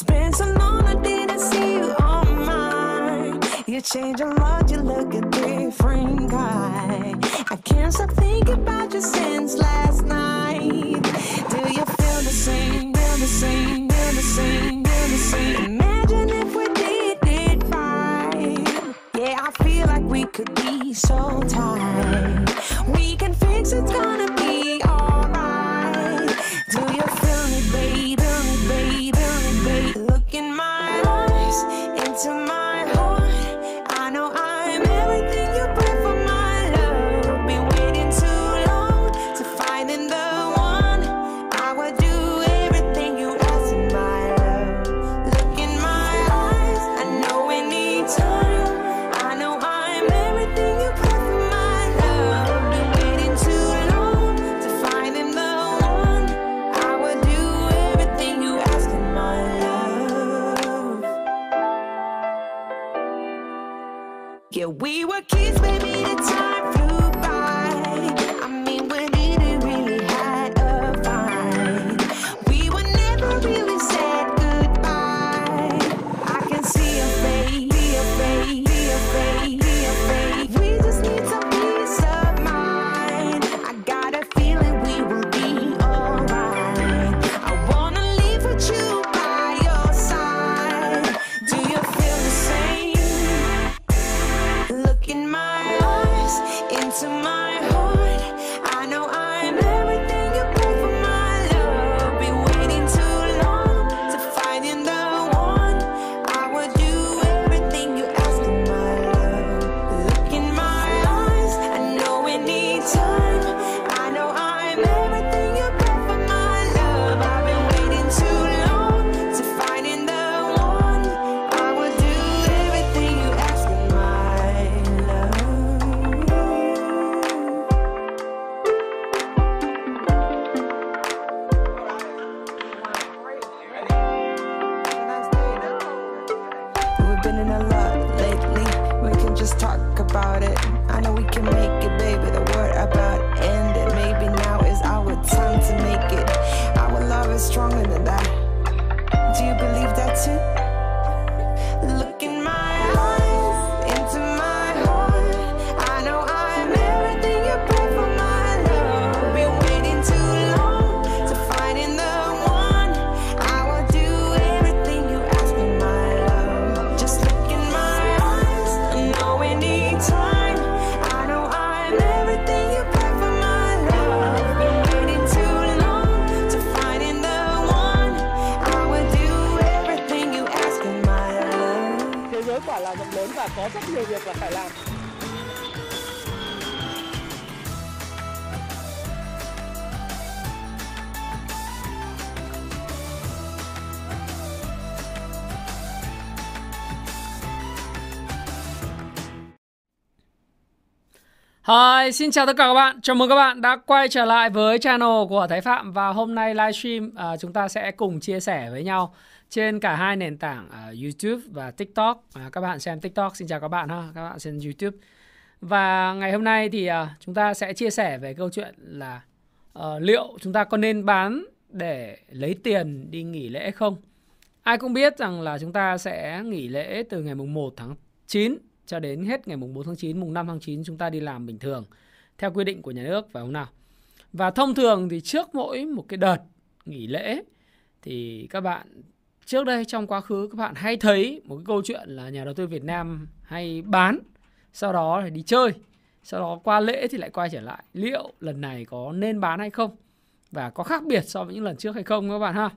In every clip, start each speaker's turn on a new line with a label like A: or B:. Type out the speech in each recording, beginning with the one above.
A: It's been so long I didn't see you on mine. You changed a lot, you look a different guy. I can't stop thinking about you since last night.
B: Hi, xin chào tất cả các bạn. Chào mừng các bạn đã quay trở lại với channel của Thái Phạm và hôm nay livestream à, chúng ta sẽ cùng chia sẻ với nhau trên cả hai nền tảng à, YouTube và TikTok. À, các bạn xem TikTok, xin chào các bạn ha. Các bạn xem YouTube. Và ngày hôm nay thì à, chúng ta sẽ chia sẻ về câu chuyện là ờ, liệu chúng ta có nên bán để lấy tiền đi nghỉ lễ không? Ai cũng biết rằng là chúng ta sẽ nghỉ lễ từ ngày mùng 1 tháng 9 cho đến hết ngày mùng 4 tháng 9, mùng 5 tháng 9 chúng ta đi làm bình thường theo quy định của nhà nước phải không nào? Và thông thường thì trước mỗi một cái đợt nghỉ lễ thì các bạn trước đây trong quá khứ các bạn hay thấy một cái câu chuyện là nhà đầu tư Việt Nam hay bán sau đó thì đi chơi sau đó qua lễ thì lại quay trở lại. Liệu lần này có nên bán hay không? Và có khác biệt so với những lần trước hay không các bạn ha?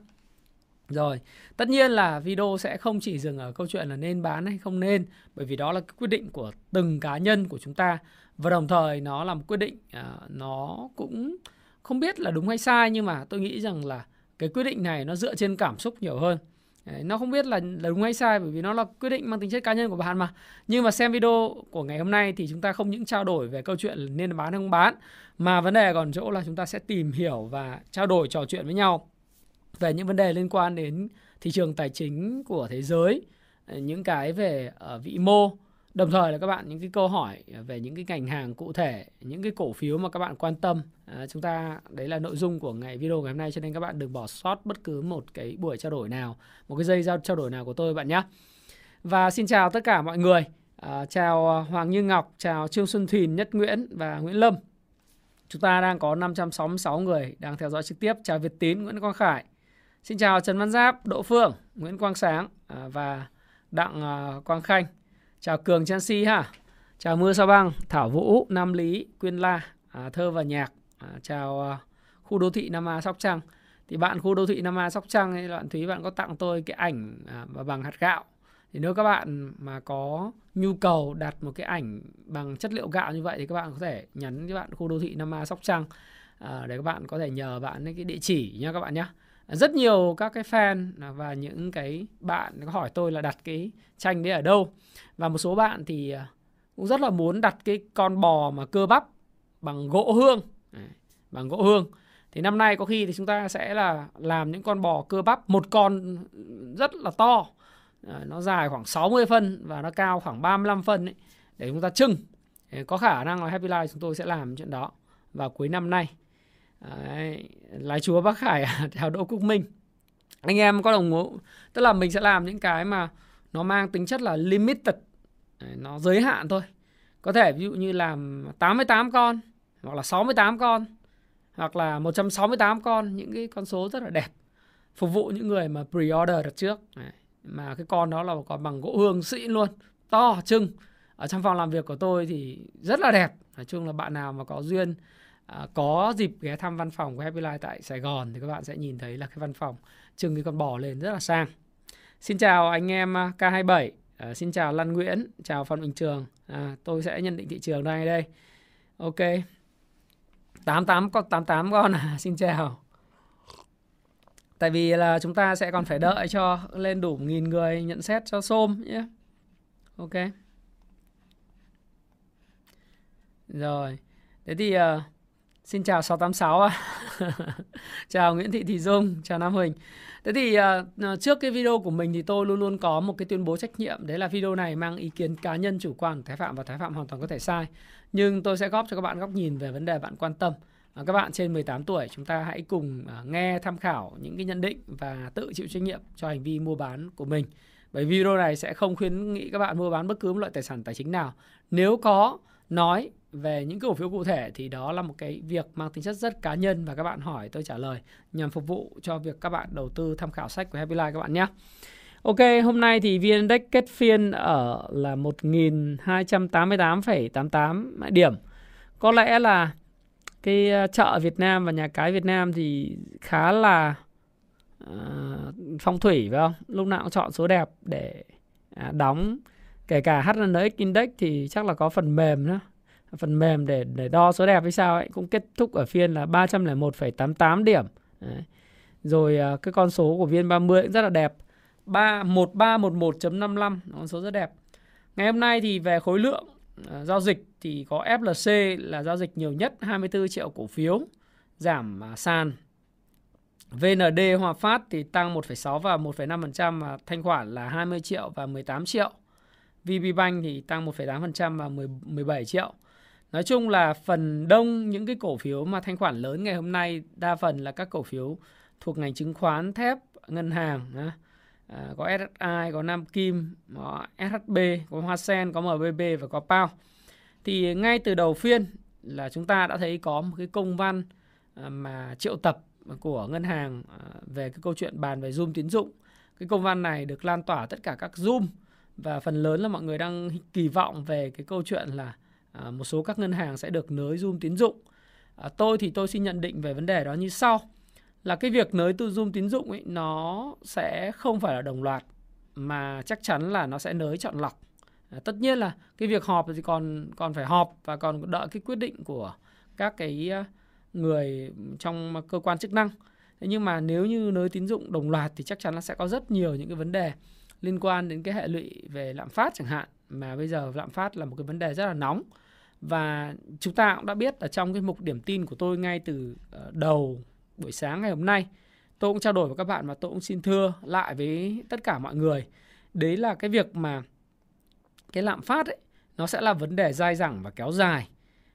B: Rồi, tất nhiên là video sẽ không chỉ dừng ở câu chuyện là nên bán hay không nên Bởi vì đó là cái quyết định của từng cá nhân của chúng ta. Và đồng thời nó là một quyết định uh, nó cũng không biết là đúng hay sai Nhưng mà tôi nghĩ rằng là cái quyết định này nó dựa trên cảm xúc nhiều hơn. Đấy, Nó không biết là, là đúng hay sai bởi vì nó là quyết định mang tính chất cá nhân của bạn mà. Nhưng mà xem video của ngày hôm nay thì chúng ta không những trao đổi về câu chuyện nên bán hay không bán Mà vấn đề còn chỗ là chúng ta sẽ tìm hiểu và trao đổi trò chuyện với nhau về những vấn đề liên quan đến thị trường tài chính của thế giới những cái về ờ, vĩ mô Đồng thời là các bạn những cái câu hỏi về những cái ngành hàng cụ thể, những cái cổ phiếu mà các bạn quan tâm. À, chúng ta đấy là nội dung của ngày video ngày hôm nay cho nên các bạn đừng bỏ sót bất cứ một cái buổi trao đổi nào, một cái giây giao trao đổi nào của tôi bạn nhé. Và xin chào tất cả mọi người. À, chào Hoàng Như Ngọc, chào Trương Xuân Thìn, Nhất Nguyễn và Nguyễn Lâm. Chúng ta đang có 566 người đang theo dõi trực tiếp. Chào Việt Tín, Nguyễn Quang Khải. Xin chào Trần Văn Giáp, Đỗ Phương, Nguyễn Quang Sáng à, và Đặng à, Quang Khanh. Chào Cường Chelsea ha. Chào Mưa Sao Băng, Thảo Vũ, Nam Lý, Quyên La, à, Thơ và Nhạc. Chào khu đô thị Nam A Sóc Trăng. Thì bạn khu đô thị Nam A Sóc Trăng ấy, bạn Thúy bạn có tặng tôi cái ảnh và bằng hạt gạo. Thì nếu các bạn mà có nhu cầu đặt một cái ảnh bằng chất liệu gạo như vậy thì các bạn có thể nhắn với bạn khu đô thị Nam A Sóc Trăng để các bạn có thể nhờ bạn cái địa chỉ nha các bạn nhé rất nhiều các cái fan và những cái bạn có hỏi tôi là đặt cái tranh đấy ở đâu. Và một số bạn thì à, cũng rất là muốn đặt cái con bò mà cơ bắp bằng gỗ hương. Bằng gỗ hương. Thì năm nay có khi thì chúng ta sẽ là làm những con bò cơ bắp một con rất là to. Nó dài khoảng 60 phân và nó cao khoảng 35 phân ấy, để chúng ta trưng có khả năng là Happy Life chúng tôi sẽ làm chuyện đó vào cuối năm nay. Đấy, lái chúa Bắc Hải à? theo Đỗ Quốc Minh. Anh em có đồng ngũ tức là mình sẽ làm những cái mà nó mang tính chất là limited. Đấy, nó giới hạn thôi. Có thể ví dụ như làm 88 con hoặc là 68 con hoặc là 168 con những cái con số rất là đẹp phục vụ những người mà pre-order đặt trước. Đấy, mà cái con đó là một con bằng gỗ hương xịn luôn to trưng ở trong phòng làm việc của tôi thì rất là đẹp. Nói chung là bạn nào mà có duyên à, có dịp ghé thăm văn phòng của Happy Life tại Sài Gòn thì các bạn sẽ nhìn thấy là cái văn phòng trưng cái con bò lên rất là sang. Xin chào anh em à, K27, à, xin chào Lan Nguyễn, chào Phan Bình Trường. À, tôi sẽ nhận định thị trường đây đây. Ok. 88 con 88 con à, xin chào. Tại vì là chúng ta sẽ còn phải đợi cho lên đủ nghìn người nhận xét cho xôm nhé. Ok. Rồi. Thế thì uh, Xin chào 686 à. chào Nguyễn Thị Thị Dung, chào Nam Huỳnh. Thế thì uh, trước cái video của mình thì tôi luôn luôn có một cái tuyên bố trách nhiệm. Đấy là video này mang ý kiến cá nhân chủ quan của Thái Phạm và Thái Phạm hoàn toàn có thể sai. Nhưng tôi sẽ góp cho các bạn góc nhìn về vấn đề bạn quan tâm. Uh, Các bạn trên 18 tuổi chúng ta hãy cùng uh, nghe tham khảo những cái nhận định và tự chịu trách nhiệm cho hành vi mua bán của mình. Bởi video này sẽ không khuyến nghị các bạn mua bán bất cứ một loại tài sản tài chính nào. Nếu có nói về những cổ phiếu cụ thể thì đó là một cái việc mang tính chất rất cá nhân và các bạn hỏi tôi trả lời nhằm phục vụ cho việc các bạn đầu tư tham khảo sách của Happy Life các bạn nhé. Ok, hôm nay thì VN Index kết phiên ở là 1288,88 điểm. Có lẽ là cái ờ, chợ Việt Nam và nhà cái Việt Nam thì khá là uh, phong thủy phải không? Lúc nào cũng chọn số đẹp để uh, đóng kể cả HNX Index thì chắc là có phần mềm nữa phần mềm để để đo số đẹp hay sao ấy cũng kết thúc ở phiên là 301,88 điểm. Đấy. Rồi à, cái con số của viên 30 cũng rất là đẹp. 31311.55 con số rất đẹp. Ngày hôm nay thì về khối lượng uh, giao dịch thì có FLC là giao dịch nhiều nhất 24 triệu cổ phiếu giảm uh, sàn. VND Hòa Phát thì tăng 1,6 và 1,5% và thanh khoản là 20 triệu và 18 triệu. VB Bank thì tăng 1,8% và 10, 17 triệu. Nói chung là phần đông những cái cổ phiếu mà thanh khoản lớn ngày hôm nay đa phần là các cổ phiếu thuộc ngành chứng khoán, thép, ngân hàng. À, có SSI, có Nam Kim, có SHB, có Hoa Sen, có MBB và có PAO. Thì ngay từ đầu phiên là chúng ta đã thấy có một cái công văn à, mà triệu tập của ngân hàng à, về cái câu chuyện bàn về Zoom tín dụng. Cái công văn này được lan tỏa tất cả các Zoom và phần lớn là mọi người đang kỳ vọng về cái câu chuyện là à, một số các ngân hàng sẽ được nới zoom tín dụng. À, tôi thì tôi xin nhận định về vấn đề đó như sau. Là cái việc nới tư zoom tín dụng ấy nó sẽ không phải là đồng loạt mà chắc chắn là nó sẽ nới chọn lọc. À, tất nhiên là cái việc họp thì còn còn phải họp và còn đợi cái quyết định của các cái à, người trong cơ quan chức năng. Thế nhưng mà nếu như nới tín dụng đồng loạt thì chắc chắn là sẽ có rất nhiều những cái vấn đề liên quan đến cái hệ lụy về lạm phát chẳng hạn. Mà bây giờ lạm phát là một cái vấn đề rất là nóng và chúng ta cũng đã biết ở trong cái mục điểm tin của tôi ngay từ ờ, đầu buổi sáng ngày hôm nay, tôi cũng trao đổi với các bạn và tôi cũng xin thưa lại với tất cả mọi người đấy là cái việc mà cái lạm phát ấy, nó sẽ là vấn đề dai dẳng và kéo dài.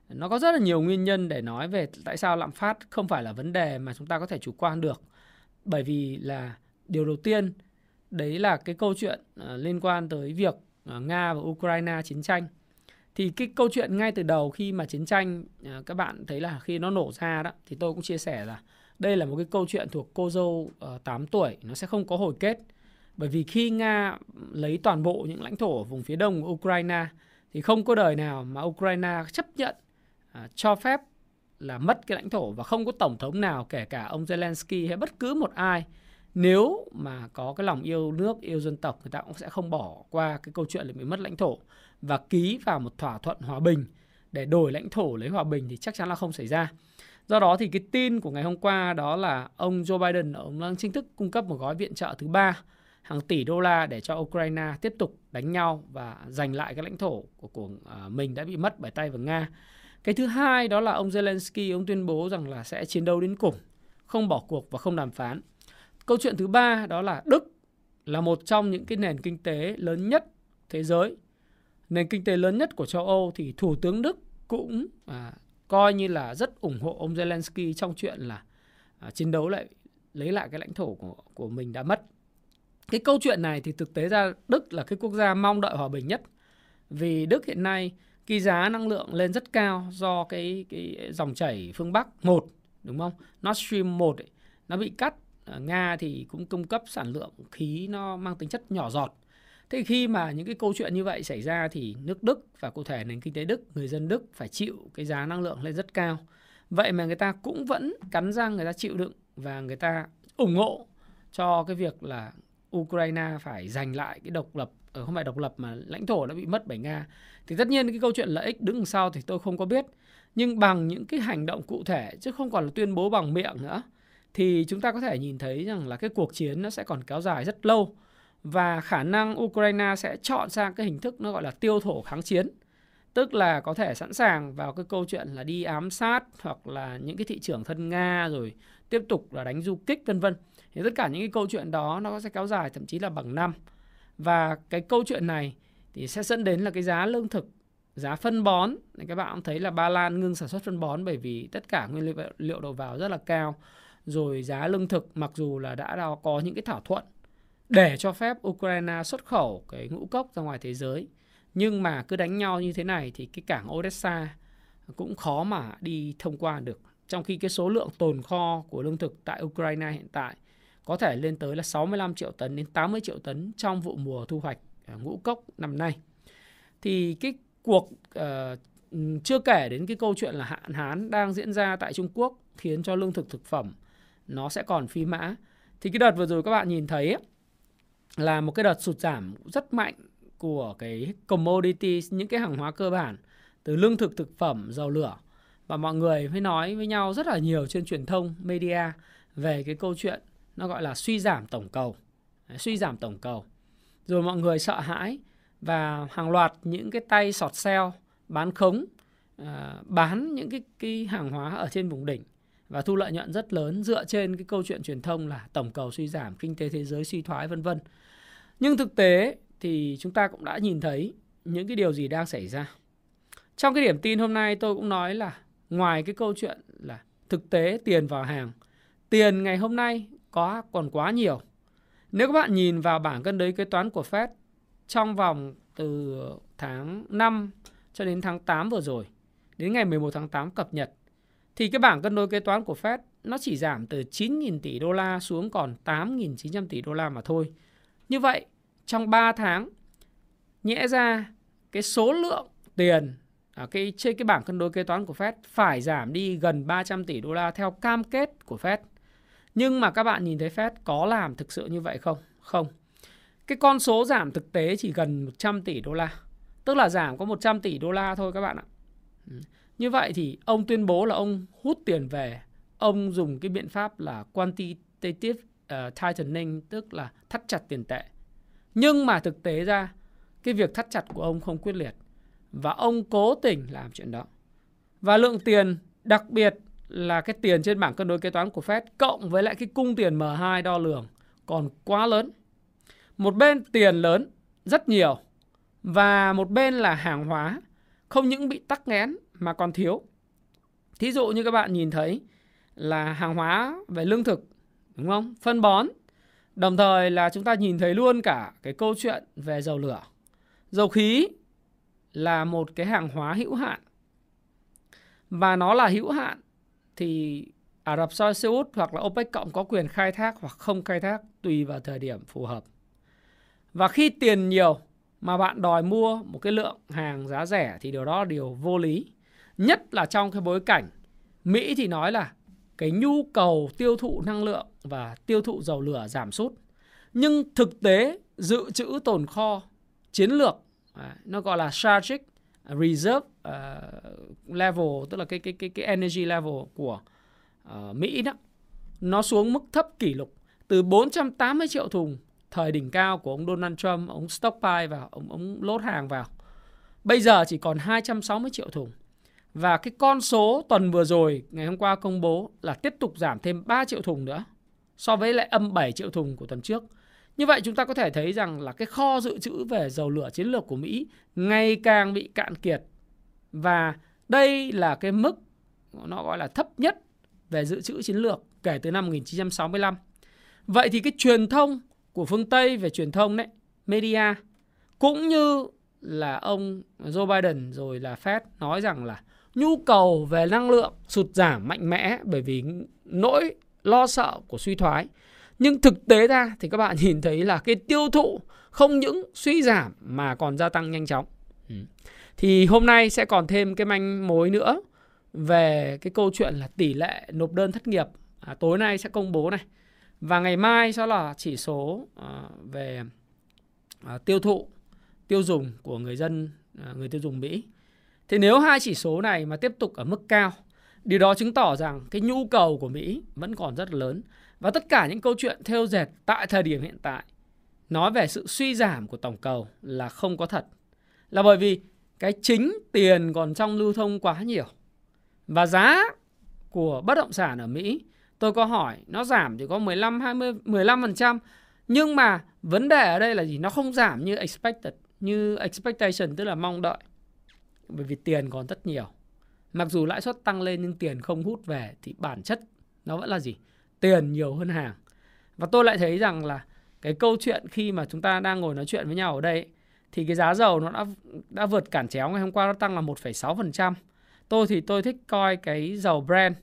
B: Nó có rất là nhiều nguyên nhân để nói về tại sao lạm phát không phải là vấn đề mà chúng ta có thể chủ quan được. Bởi vì là điều đầu tiên, đấy là cái câu chuyện ờ, liên quan tới việc ờ, Nga và Ukraine chiến tranh. Thì cái câu chuyện ngay từ đầu khi mà chiến tranh à, các bạn thấy là khi nó nổ ra đó thì tôi cũng chia sẻ là đây là một cái câu chuyện thuộc cô dâu ờ, uh, 8 tuổi, nó sẽ không có hồi kết. Bởi vì khi Nga lấy toàn bộ những lãnh thổ ở vùng phía đông của Ukraine thì không có đời nào mà Ukraine chấp nhận uh, cho phép là mất cái lãnh thổ và không có tổng thống nào kể cả ông Zelensky hay bất cứ một ai nếu mà có cái lòng yêu nước yêu dân tộc người ta cũng sẽ không bỏ qua cái câu chuyện là bị mất lãnh thổ và ký vào một thỏa thuận hòa bình để đổi lãnh thổ lấy hòa bình thì chắc chắn là không xảy ra do đó thì cái tin của ngày hôm qua đó là ông Joe Biden ông đang chính thức cung cấp một gói viện trợ thứ ba hàng tỷ đô la để cho Ukraine tiếp tục đánh nhau và giành lại cái lãnh thổ của, của à, mình đã bị mất bởi tay vào Nga. Cái thứ hai đó là ông Zelensky ông tuyên bố rằng là sẽ chiến đấu đến cùng, không bỏ cuộc và không đàm phán. Câu chuyện thứ ba đó là Đức là một trong những cái nền kinh tế lớn nhất thế giới. Nền kinh tế lớn nhất của châu Âu thì Thủ tướng Đức cũng à, coi như là rất ủng hộ ông Zelensky trong chuyện là à, chiến đấu lại lấy lại cái lãnh thổ của, của mình đã mất. Cái câu chuyện này thì thực tế ra Đức là cái quốc gia mong đợi hòa bình nhất. Vì Đức hiện nay cái giá năng lượng lên rất cao do cái cái dòng chảy phương Bắc một đúng không? Nord Stream 1 ấy, nó bị cắt ờ, Nga thì cũng cung cấp sản lượng khí nó mang tính chất nhỏ giọt. Thế khi mà những cái câu chuyện như vậy xảy ra thì nước Đức và cụ thể nền kinh tế Đức, người dân Đức phải chịu cái giá năng lượng lên rất cao. Vậy mà người ta cũng vẫn cắn răng người ta chịu đựng và người ta ủng hộ cho cái việc là Ukraine phải giành lại cái độc lập ở không phải độc lập mà lãnh thổ đã bị mất bởi Nga. Thì tất nhiên cái câu chuyện lợi ích đứng sau thì tôi không có biết. Nhưng bằng những cái hành động cụ thể chứ không còn là tuyên bố bằng miệng nữa thì chúng ta có thể nhìn thấy rằng là cái cuộc chiến nó sẽ còn kéo dài rất lâu và khả năng Ukraine sẽ chọn sang cái hình thức nó gọi là tiêu thổ kháng chiến. Tức là có thể sẵn sàng vào cái câu chuyện là đi ám sát hoặc là những cái thị trường thân Nga rồi tiếp tục là đánh du kích, vân vân. Thì tất cả những cái câu chuyện đó nó sẽ kéo dài thậm chí là bằng năm. Và cái câu chuyện này thì sẽ dẫn đến là cái giá lương thực, giá phân bón thì các bạn cũng thấy là Ba Lan ngưng sản xuất phân bón bởi vì tất cả nguyên liệu đầu vào rất là cao. Rồi giá lương thực, mặc dù là đã có những cái thỏa thuận để cho phép Ukraine xuất khẩu cái ngũ cốc ra ngoài thế giới nhưng mà cứ đánh nhau như thế này thì cái cảng Odessa cũng khó mà đi thông qua được trong khi cái số lượng tồn kho của lương thực tại Ukraine hiện tại có thể lên tới là 65 triệu tấn đến 80 triệu tấn trong vụ mùa thu hoạch à, ngũ cốc năm nay. Thì cái cuộc uh, chưa kể đến cái câu chuyện là hạn hán đang diễn ra tại Trung Quốc khiến cho lương thực thực phẩm nó sẽ còn phi mã. Thì cái đợt vừa rồi các bạn nhìn thấy ấy, là một cái đợt sụt giảm rất mạnh của cái commodity những cái hàng hóa cơ bản từ lương thực thực phẩm dầu lửa. Và mọi người mới nói với nhau rất là nhiều trên truyền thông media về cái câu chuyện nó gọi là suy giảm tổng cầu. Suy giảm tổng cầu. Rồi mọi người sợ hãi và hàng loạt những cái tay sọt sale bán khống à, bán những cái, cái hàng hóa ở trên vùng đỉnh và thu lợi nhuận rất lớn dựa trên cái câu chuyện truyền thông là tổng cầu suy giảm, kinh tế thế giới suy thoái vân vân. Nhưng thực tế thì chúng ta cũng đã nhìn thấy những cái điều gì đang xảy ra. Trong cái điểm tin hôm nay tôi cũng nói là ngoài cái câu chuyện là thực tế tiền vào hàng, tiền ngày hôm nay có còn quá nhiều. Nếu các bạn nhìn vào bảng cân đối kế toán của Fed trong vòng từ tháng 5 cho đến tháng 8 vừa rồi, đến ngày 11 tháng 8 cập nhật thì cái bảng cân đối kế toán của Fed nó chỉ giảm từ 9.000 tỷ đô la xuống còn 8.900 tỷ đô la mà thôi. Như vậy, trong 3 tháng, nhẽ ra cái số lượng tiền ở cái trên cái bảng cân đối kế toán của Fed phải giảm đi gần 300 tỷ đô la theo cam kết của Fed. Nhưng mà các bạn nhìn thấy Fed có làm thực sự như vậy không? Không. Cái con số giảm thực tế chỉ gần 100 tỷ đô la. Tức là giảm có 100 tỷ đô la thôi các bạn ạ. Ừ. Như vậy thì ông tuyên bố là ông hút tiền về, ông dùng cái biện pháp là quantitative uh, tightening tức là thắt chặt tiền tệ. Nhưng mà thực tế ra cái việc thắt chặt của ông không quyết liệt và ông cố tình làm chuyện đó. Và lượng tiền đặc biệt là cái tiền trên bảng cân đối kế toán của Fed cộng với lại cái cung tiền M2 đo lường còn quá lớn. Một bên tiền lớn rất nhiều Và một bên là hàng hóa không những bị tắc nghẽn mà còn thiếu. Thí dụ như các bạn nhìn thấy là hàng hóa về lương thực, đúng không? Phân bón. Đồng thời là chúng ta nhìn thấy luôn cả cái câu chuyện về dầu lửa. Dầu khí là một cái hàng hóa hữu hạn. Và nó là hữu hạn thì Ả Rập Xê Út hoặc là OPEC cộng có quyền khai thác hoặc không khai thác tùy vào thời điểm phù hợp. Và khi tiền nhiều mà bạn đòi mua một cái lượng hàng giá rẻ thì điều đó là điều vô lý. Nhất là trong cái bối cảnh Mỹ thì nói là cái nhu cầu tiêu thụ năng lượng và tiêu thụ dầu lửa giảm sút. Nhưng thực tế dự trữ tồn kho chiến lược à, nó gọi là strategic reserve uh, level tức là cái cái cái cái energy level của uh, Mỹ đó nó xuống mức thấp kỷ lục từ 480 triệu thùng thời đỉnh cao của ông Donald Trump, ông stockpile vào, ông ông lốt hàng vào. Bây giờ chỉ còn 260 triệu thùng. Và cái con số tuần vừa rồi ngày hôm qua công bố là tiếp tục giảm thêm 3 triệu thùng nữa so với lại âm 7 triệu thùng của tuần trước. Như vậy chúng ta có thể thấy rằng là cái kho dự trữ về dầu lửa chiến lược của Mỹ ngày càng bị cạn kiệt. Và đây là cái mức nó gọi là thấp nhất về dự trữ chiến lược kể từ năm 1965. Vậy thì cái truyền thông của phương Tây về truyền thông đấy, media cũng như là ông Joe Biden rồi là Fed nói rằng là nhu cầu về năng lượng sụt giảm mạnh mẽ bởi vì nỗi lo sợ của suy thoái. Nhưng thực tế ra thì các bạn nhìn thấy là cái tiêu thụ không những suy giảm mà còn gia tăng nhanh chóng. Ừ. Thì hôm nay sẽ còn thêm cái manh mối nữa về cái câu chuyện là tỷ lệ nộp đơn thất nghiệp. À, tối nay sẽ công bố này. Và ngày mai sẽ là chỉ số à, về à, tiêu thụ, tiêu dùng của người dân, à, người tiêu dùng Mỹ. Thì nếu hai chỉ số này mà tiếp tục ở mức cao, điều đó chứng tỏ rằng cái nhu cầu của Mỹ vẫn còn rất lớn. Và tất cả những câu chuyện theo dệt tại thời điểm hiện tại nói về sự suy giảm của tổng cầu là không có thật. Là bởi vì cái chính tiền còn trong lưu thông quá nhiều. Và giá của bất động sản ở Mỹ tôi có hỏi nó giảm chỉ có 15 20 15% nhưng mà vấn đề ở đây là gì nó không giảm như expected như expectation tức là mong đợi bởi vì tiền còn rất nhiều. Mặc dù lãi suất tăng lên nhưng tiền không hút về thì bản chất nó vẫn là gì? Tiền nhiều hơn hàng. Và tôi lại thấy rằng là cái câu chuyện khi mà chúng ta đang ngồi nói chuyện với nhau ở đây thì cái giá dầu nó đã đã vượt cản chéo ngày hôm qua nó tăng là 1,6%. Tôi thì tôi thích coi cái dầu Brent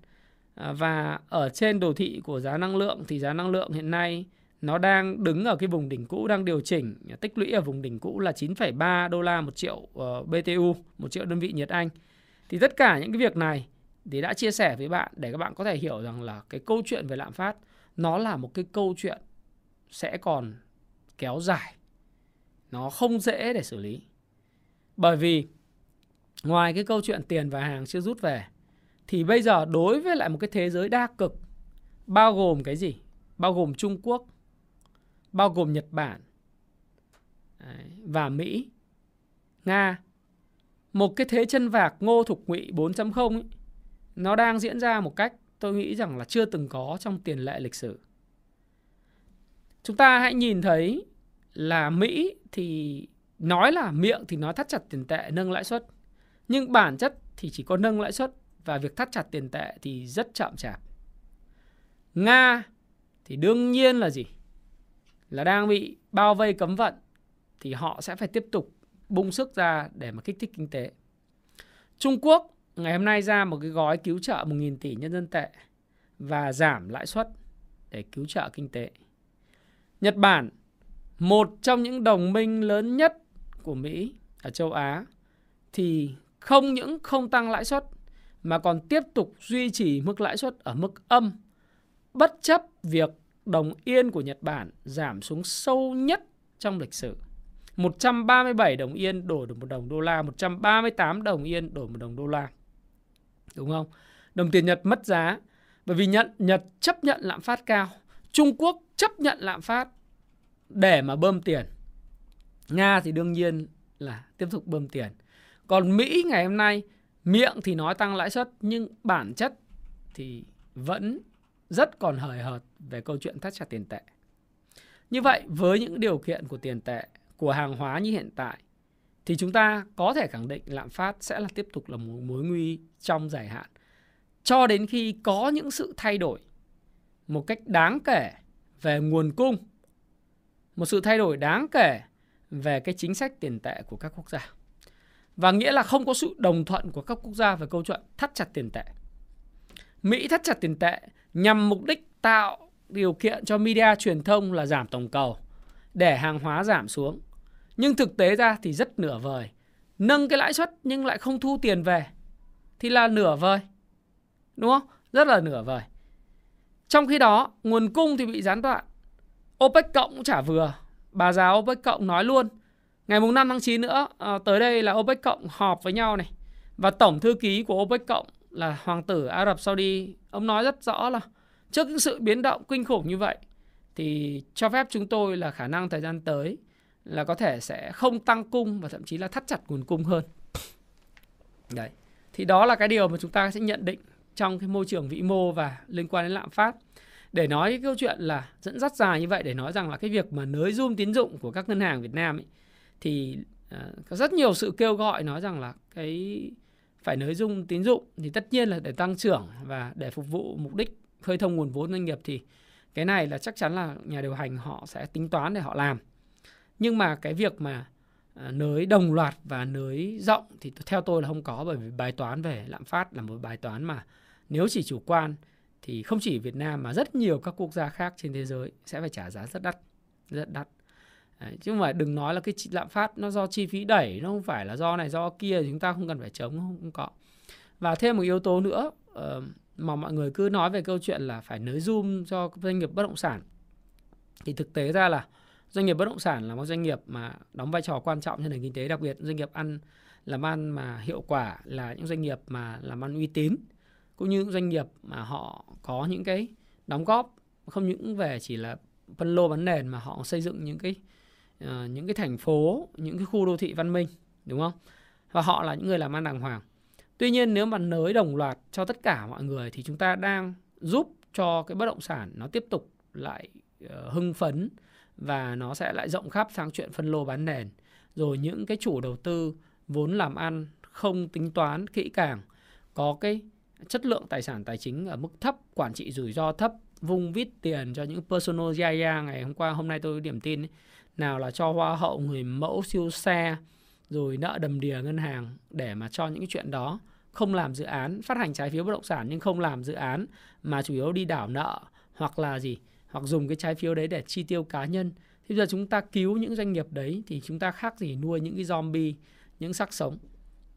B: à, và ở trên đồ thị của giá năng lượng thì giá năng lượng hiện nay nó đang đứng ở cái vùng đỉnh cũ đang điều chỉnh tích lũy ở vùng đỉnh cũ là 9,3 đô la một triệu ờ, uh, BTU, một triệu đơn vị nhiệt Anh. Thì tất cả những cái việc này thì đã chia sẻ với bạn để các bạn có thể hiểu rằng là cái câu chuyện về lạm phát nó là một cái câu chuyện sẽ còn kéo dài. Nó không dễ để xử lý. Bởi vì ngoài cái câu chuyện tiền và hàng chưa rút về thì bây giờ đối với lại một cái thế giới đa cực bao gồm cái gì? Bao gồm Trung Quốc, bao gồm Nhật Bản và Mỹ, Nga. Một cái thế chân vạc ngô thục ngụy 4.0 ấy, nó đang diễn ra một cách tôi nghĩ rằng là chưa từng có trong tiền lệ lịch sử. Chúng ta hãy nhìn thấy là Mỹ thì nói là miệng thì nói thắt chặt tiền tệ nâng lãi suất nhưng bản chất thì chỉ có nâng lãi suất và việc thắt chặt tiền tệ thì rất chậm chạp. Nga thì đương nhiên là gì? Là đang bị bao vây cấm vận thì họ sẽ phải tiếp tục bung sức ra để mà kích thích kinh tế. Trung Quốc ngày hôm nay ra một cái gói cứu trợ 1.000 tỷ nhân dân tệ và giảm lãi suất để cứu trợ kinh tế. Nhật Bản, một trong những đồng minh lớn nhất của Mỹ ở châu Á thì không những không tăng lãi suất mà còn tiếp tục duy trì mức lãi suất ở mức âm bất chấp việc đồng yên của Nhật Bản giảm xuống sâu nhất trong lịch sử. 137 đồng yên đổi được một đồng đô la, 138 đồng yên đổi một đồng đô la. Đúng không? Đồng tiền Nhật mất giá bởi vì Nhật Nhật chấp nhận lạm phát cao, Trung Quốc chấp nhận lạm phát để mà bơm tiền. Nga thì đương nhiên là tiếp tục bơm tiền. Còn Mỹ ngày hôm nay miệng thì nói tăng lãi suất nhưng bản chất thì vẫn rất còn hời hợt về câu chuyện thắt chặt tiền tệ. Như vậy với những điều kiện của tiền tệ, của hàng hóa như hiện tại thì chúng ta có thể khẳng định lạm phát sẽ là tiếp tục là một mối nguy trong dài hạn. Cho đến khi có những sự thay đổi một cách đáng kể về nguồn cung một sự thay đổi đáng kể về cái chính sách tiền tệ của các quốc gia. Và nghĩa là không có sự đồng thuận của các quốc gia về câu chuyện thắt chặt tiền tệ. Mỹ thắt chặt tiền tệ nhằm mục đích tạo điều kiện cho media truyền thông là giảm tổng cầu để hàng hóa giảm xuống. Nhưng thực tế ra thì rất nửa vời. Nâng cái lãi suất nhưng lại không thu tiền về thì là nửa vời. Đúng không? Rất là nửa vời. Trong khi đó nguồn cung thì bị gián đoạn. OPEC cộng cũng chả vừa. Bà già OPEC cộng nói luôn. Ngày mùng 5 tháng 9 nữa à, tới đây là OPEC cộng họp với nhau này. Và tổng thư ký của OPEC cộng là hoàng tử Ả Rập Saudi ông nói rất rõ là trước những sự biến động kinh khủng như vậy thì cho phép chúng tôi là khả năng thời gian tới là có thể sẽ không tăng cung và thậm chí là thắt chặt nguồn cung hơn. Đấy. Thì đó là cái điều mà chúng ta sẽ nhận định trong cái môi trường vĩ mô và liên quan đến lạm phát. Để nói cái câu chuyện là dẫn dắt dài như vậy để nói rằng là cái việc mà nới zoom tín dụng của các ngân hàng Việt Nam ấy, thì uh, có rất nhiều sự kêu gọi nói rằng là cái phải nới dung tín dụng thì tất nhiên là để tăng trưởng và để phục vụ mục đích khơi thông nguồn vốn doanh nghiệp thì cái này là chắc chắn là nhà điều hành họ sẽ tính toán để họ làm. Nhưng mà cái việc mà à, nới đồng loạt và nới rộng thì theo tôi là không có bởi vì bài toán về lạm phát là một bài toán mà nếu chỉ chủ quan thì không chỉ Việt Nam mà rất nhiều các quốc gia khác trên thế giới sẽ phải trả giá rất đắt rất đắt. Đấy, chứ không phải đừng nói là cái lạm phát nó do chi phí đẩy nó không phải là do này do kia chúng ta không cần phải chống không, không có. Và thêm một yếu tố nữa uh, mà mọi người cứ nói về câu chuyện là phải nới zoom cho doanh nghiệp bất động sản. Thì thực tế ra là doanh nghiệp bất động sản là một doanh nghiệp mà đóng vai trò quan trọng cho nền kinh tế đặc biệt doanh nghiệp ăn làm ăn mà hiệu quả là những doanh nghiệp mà làm ăn uy tín cũng như những doanh nghiệp mà họ có những cái đóng góp không những về chỉ là phân lô bán nền mà họ xây dựng những cái uh, những cái thành phố những cái khu đô thị văn minh đúng không? Và họ là những người làm ăn đàng hoàng. Tuy nhiên nếu mà nới đồng loạt cho tất cả mọi người thì chúng ta đang giúp cho cái bất động sản nó tiếp tục lại uh, hưng phấn và nó sẽ lại rộng khắp sang chuyện phân lô bán nền. Rồi những cái chủ đầu tư vốn làm ăn không tính toán kỹ càng có cái chất lượng tài sản tài chính ở mức thấp quản trị rủi ro thấp vung vít tiền cho những personal yaya ngày hôm qua hôm nay tôi điểm tin ấy, nào là cho hoa hậu, người mẫu siêu xe, rồi nợ đầm đìa ngân hàng để mà cho những cái chuyện đó. Không làm dự án, phát hành trái phiếu bất động sản nhưng không làm dự án, mà chủ yếu đi đảo nợ hoặc là gì, hoặc dùng cái trái phiếu đấy để chi tiêu cá nhân. Thì bây giờ chúng ta cứu những doanh nghiệp đấy thì chúng ta khác gì nuôi những cái zombie, những xác sống,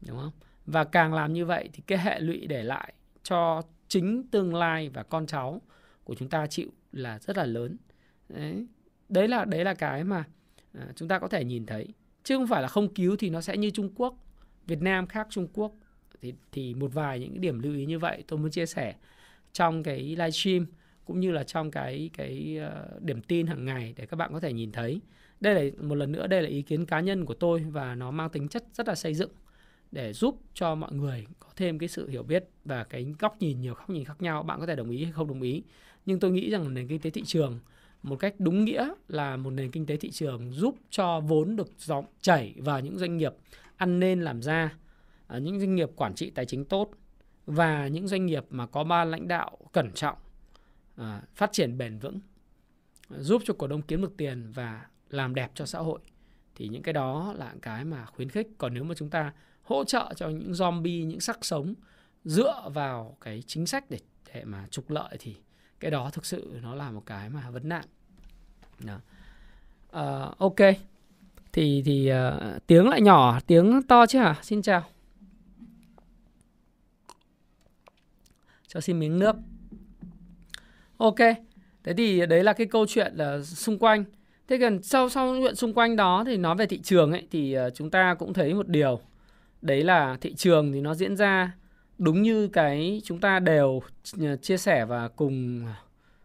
B: đúng không? Và càng làm như vậy thì cái hệ lụy để lại cho chính tương lai và con cháu của chúng ta chịu là rất là lớn. Đấy đấy là đấy là cái mà à, chúng ta có thể nhìn thấy chứ không phải là không cứu thì nó sẽ như Trung Quốc Việt Nam khác Trung Quốc thì thì một vài những điểm lưu ý như vậy tôi muốn chia sẻ trong cái livestream cũng như là trong cái cái ờ, điểm tin hàng ngày để các bạn có thể nhìn thấy. Đây là một lần nữa đây là ý kiến cá nhân của tôi và nó mang tính chất rất là xây dựng để giúp cho mọi người có thêm cái sự hiểu biết và cái góc nhìn nhiều góc nhìn khác nhau. Bạn có thể đồng ý hay không đồng ý. Nhưng tôi nghĩ rằng nền kinh tế thị trường một cách đúng nghĩa là một nền kinh tế thị trường giúp cho vốn được dòng chảy vào những doanh nghiệp ăn nên làm ra, à, những doanh nghiệp quản trị tài chính tốt và những doanh nghiệp mà có ban lãnh đạo cẩn trọng à, phát triển bền vững giúp cho cổ đông kiếm được tiền và làm đẹp cho xã hội. Thì những cái đó là cái mà khuyến khích. Còn nếu mà chúng ta hỗ trợ cho những zombie những sắc sống dựa vào cái chính sách để để mà trục lợi thì cái đó thực sự nó là một cái mà vấn nạn đó. Uh, ok thì thì uh, tiếng lại nhỏ tiếng to chứ hả xin chào cho xin miếng nước Ok, thế thì đấy là cái câu chuyện là xung quanh. Thế gần sau sau chuyện xung quanh đó thì nói về thị trường ấy thì ờ, chúng ta cũng thấy một điều. Đấy là thị trường thì nó diễn ra đúng như cái chúng ta đều chia sẻ và cùng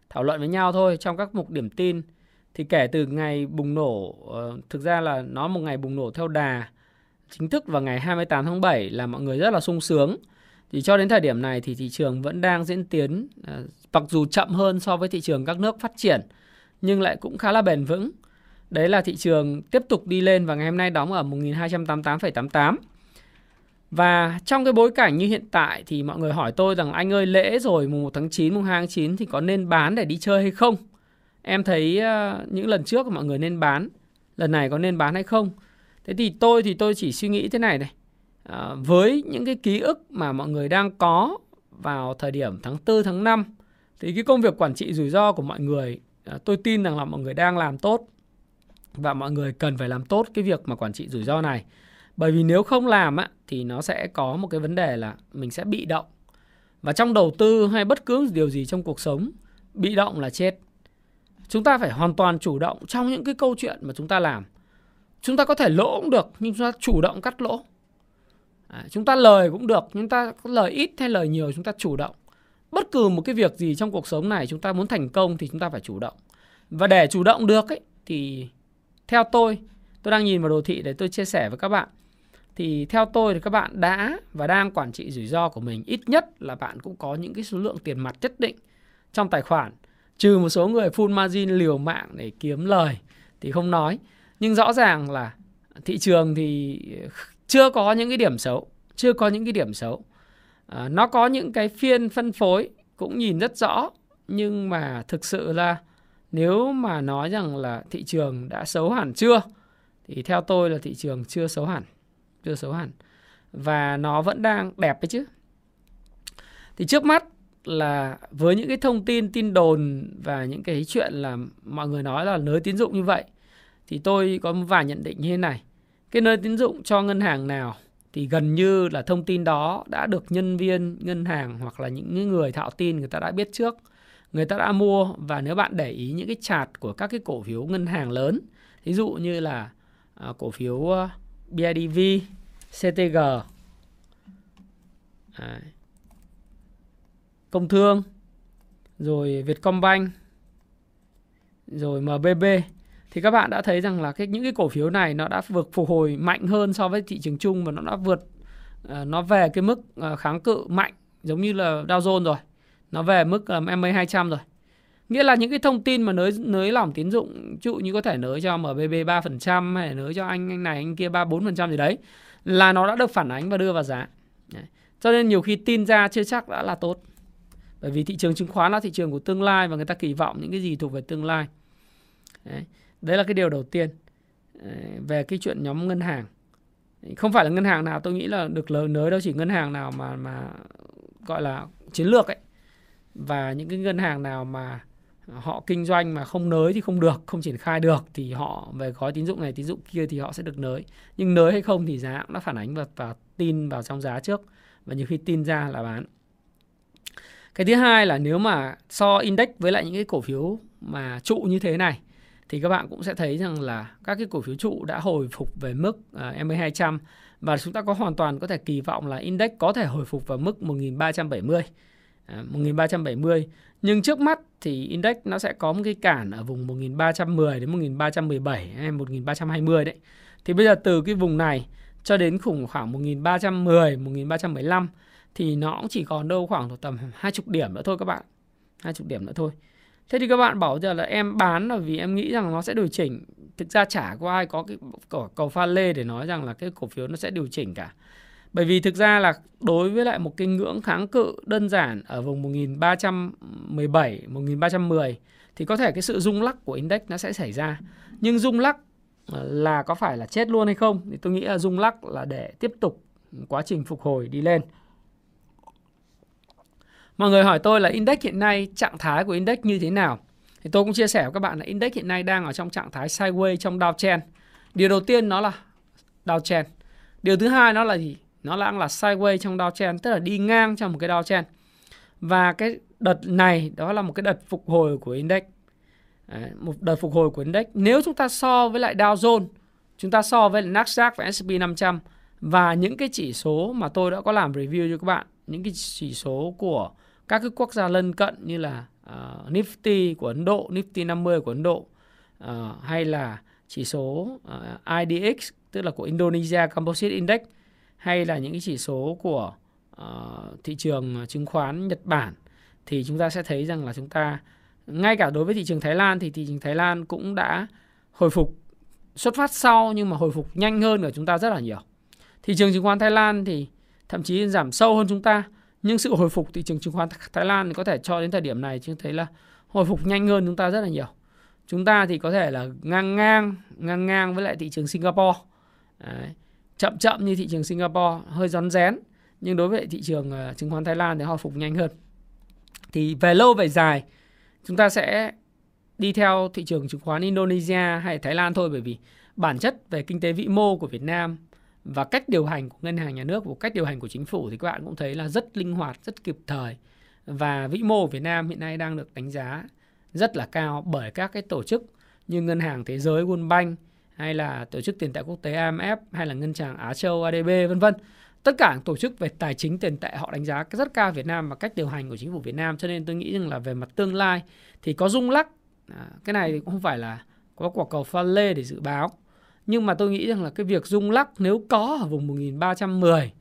B: thảo luận với nhau thôi trong các mục điểm tin. Thì kể từ ngày bùng nổ, ờ, thực ra là nó một ngày bùng nổ theo đà chính thức vào ngày 28 tháng 7 là mọi người rất là sung sướng thì cho đến thời điểm này thì thị trường vẫn đang diễn tiến ờ, mặc dù chậm hơn so với thị trường các nước phát triển nhưng lại cũng khá là bền vững Đấy là thị trường tiếp tục đi lên và ngày hôm nay đóng ở 1288,88. Và trong cái bối cảnh như hiện tại thì mọi người hỏi tôi rằng anh ơi lễ rồi mùng 1 tháng 9, mùng 2 tháng 9 thì có nên bán để đi chơi hay không? Em thấy uh, những lần trước mọi người nên bán, lần này có nên bán hay không? Thế thì tôi thì tôi chỉ suy nghĩ thế này này. À, với những cái ký ức mà mọi người đang có vào thời điểm tháng 4, tháng 5 thì cái công việc quản trị rủi ro của mọi người à, tôi tin rằng là mọi người đang làm tốt và mọi người cần phải làm tốt cái việc mà quản trị rủi ro này. Bởi vì nếu không làm á, thì nó sẽ có một cái vấn đề là mình sẽ bị động. Và trong đầu tư hay bất cứ điều gì trong cuộc sống, bị động là chết. Chúng ta phải hoàn toàn chủ động trong những cái câu chuyện mà chúng ta làm. Chúng ta có thể lỗ cũng được, nhưng chúng ta chủ động cắt lỗ. À, chúng ta lời cũng được, chúng ta có lời ít hay lời nhiều chúng ta chủ động. Bất cứ một cái việc gì trong cuộc sống này chúng ta muốn thành công thì chúng ta phải chủ động. Và để chủ động được ấy, thì theo tôi, tôi đang nhìn vào đồ thị để tôi chia sẻ với các bạn. Thì theo tôi thì các bạn đã và đang quản trị rủi ro của mình. Ít nhất là bạn cũng có những cái số lượng tiền mặt nhất định trong tài khoản. Trừ một số người full margin liều mạng để kiếm lời thì không nói. Nhưng rõ ràng là thị trường thì chưa có những cái điểm xấu. Chưa có những cái điểm xấu. À, nó có những cái phiên phân phối cũng nhìn rất rõ. Nhưng mà thực sự là nếu mà nói rằng là thị trường đã xấu hẳn chưa thì theo tôi là thị trường chưa xấu hẳn chưa xấu hẳn. Và nó vẫn đang đẹp đấy chứ. Thì trước mắt là với những cái thông tin tin đồn và những cái chuyện là mọi người nói là nới tín dụng như vậy, thì tôi có một vài nhận định như thế này. Cái nơi tín dụng cho ngân hàng nào thì gần như là thông tin đó đã được nhân viên ngân hàng hoặc là những người thạo tin người ta đã biết trước, người ta đã mua. Và nếu bạn để ý những cái chart của các cái cổ phiếu ngân hàng lớn ví dụ như là à, cổ phiếu BIDV, CTG, Đấy. Công Thương, rồi Vietcombank, rồi MBB thì các bạn đã thấy rằng là cái những cái cổ phiếu này nó đã vượt phục hồi mạnh hơn so với thị trường chung và nó đã vượt uh, nó về cái mức uh, kháng cự mạnh giống như là Dow Jones rồi nó về mức uh, MA 200 rồi. Nghĩa là những cái thông tin mà nới nới lỏng tín dụng, ví như có thể nới cho MBB 3% hay nới cho anh anh này anh kia 3 4% gì đấy là nó đã được phản ánh và đưa vào giá. Đấy. Cho nên nhiều khi tin ra chưa chắc đã là tốt. Bởi vì thị trường chứng khoán là thị trường của tương lai và người ta kỳ vọng những cái gì thuộc về tương lai. Đấy, đấy là cái điều đầu tiên về cái chuyện nhóm ngân hàng. Không phải là ngân hàng nào tôi nghĩ là được lời nới đâu chỉ ngân hàng nào mà mà gọi là chiến lược ấy và những cái ngân hàng nào mà họ kinh doanh mà không nới thì không được, không triển khai được thì họ về gói tín dụng này, tín dụng kia thì họ sẽ được nới. Nhưng nới hay không thì giá cũng đã phản ánh và, và tin vào trong giá trước và nhiều khi tin ra là bán. Cái thứ hai là nếu mà so index với lại những cái cổ phiếu mà trụ như thế này thì các bạn cũng sẽ thấy rằng là các cái cổ phiếu trụ đã hồi phục về mức à, uh, MA200 và chúng ta có hoàn toàn có thể kỳ vọng là index có thể hồi phục vào mức 1370 1370 nhưng trước mắt thì index nó sẽ có một cái cản ở vùng 1310 đến 1317 hay 1320 đấy. Thì bây giờ từ cái vùng này cho đến khủng khoảng 1310, 1315 thì nó cũng chỉ còn đâu khoảng tầm 20 điểm nữa thôi các bạn. 20 điểm nữa thôi. Thế thì các bạn bảo giờ là em bán là vì em nghĩ rằng nó sẽ điều chỉnh. Thực ra chả có ai có cái cầu, cầu pha lê để nói rằng là cái cổ phiếu nó sẽ điều chỉnh cả. Bởi vì thực ra là đối với lại một cái ngưỡng kháng cự đơn giản ở vùng 1317, 1310 thì có thể cái sự rung lắc của index nó sẽ xảy ra. Nhưng rung lắc ờ, là có phải là chết luôn hay không thì tôi nghĩ là rung lắc là để tiếp tục quá trình phục hồi đi lên. Mọi người hỏi tôi là index hiện nay trạng thái của index như thế nào? Thì tôi cũng chia sẻ với các bạn là index hiện nay đang ở trong trạng thái sideways trong downtrend. Điều đầu tiên nó là downtrend. Điều thứ hai nó là gì? Nó đang là sideways trong downtrend tức là đi ngang trong một cái downtrend và cái đợt này đó là một cái đợt phục hồi của index. Đấy, một đợt phục hồi của index. Nếu chúng ta so với lại Dow Jones chúng ta so với Nasdaq và S&P 500 và những cái chỉ số mà tôi đã có làm review cho các bạn những cái chỉ số của các cái quốc gia lân cận như là uh, Nifty của Ấn Độ, Nifty 50 của Ấn Độ uh, hay là chỉ số ờ, uh, IDX tức là của Indonesia Composite Index hay là những cái chỉ số của uh, thị trường chứng khoán Nhật Bản thì chúng ta sẽ thấy rằng là chúng ta ngay cả đối với thị trường Thái Lan thì thị trường Thái Lan cũng đã hồi phục xuất phát sau nhưng mà hồi phục nhanh hơn ở chúng ta rất là nhiều. Thị trường chứng khoán Thái Lan thì thậm chí giảm sâu hơn chúng ta nhưng sự hồi phục thị trường chứng khoán Thái Lan thì có thể cho đến thời điểm này chúng thấy là hồi phục nhanh hơn chúng ta rất là nhiều. Chúng ta thì có thể là ngang ngang ngang ngang với lại thị trường Singapore. Đấy. Chậm chậm như thị trường Singapore, hơi rón rén nhưng đối với thị trường uh, chứng khoán Thái Lan thì họ phục nhanh hơn. Thì về lâu về dài chúng ta sẽ đi theo thị trường chứng khoán Indonesia hay Thái Lan thôi bởi vì bản chất về kinh tế vĩ mô của Việt Nam và cách điều hành của ngân hàng nhà nước và cách điều hành của chính phủ thì các bạn cũng thấy là rất linh hoạt, rất kịp thời và vĩ mô của Việt Nam hiện nay đang được đánh giá rất là cao bởi các cái tổ chức như ngân hàng thế giới World Bank hay là tổ chức tiền tệ quốc tế IMF hay là ngân hàng Á Châu ADB vân vân. Tất cả tổ chức về tài chính tiền tệ họ đánh giá rất cao Việt Nam và cách điều hành của chính phủ Việt Nam cho nên tôi nghĩ rằng là về mặt tương lai thì có rung lắc. À, cái này thì cũng không phải là có quả cầu pha lê để dự báo. Nhưng mà tôi nghĩ rằng là cái việc rung lắc nếu có ở vùng 1310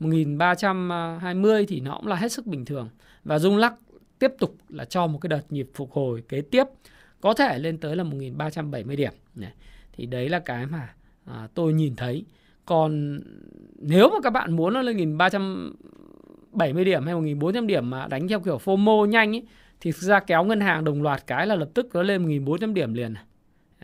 B: 1320 thì nó cũng là hết sức bình thường. Và rung lắc tiếp tục là cho một cái đợt nhịp phục hồi kế tiếp có thể lên tới là 1370 điểm. Này thì đấy là cái mà à, tôi nhìn thấy còn nếu mà các bạn muốn nó lên 1370 điểm hay 1400 điểm mà đánh theo kiểu FOMO nhanh ấy, thì thực ra kéo ngân hàng đồng loạt cái là lập tức nó lên 1400 điểm liền.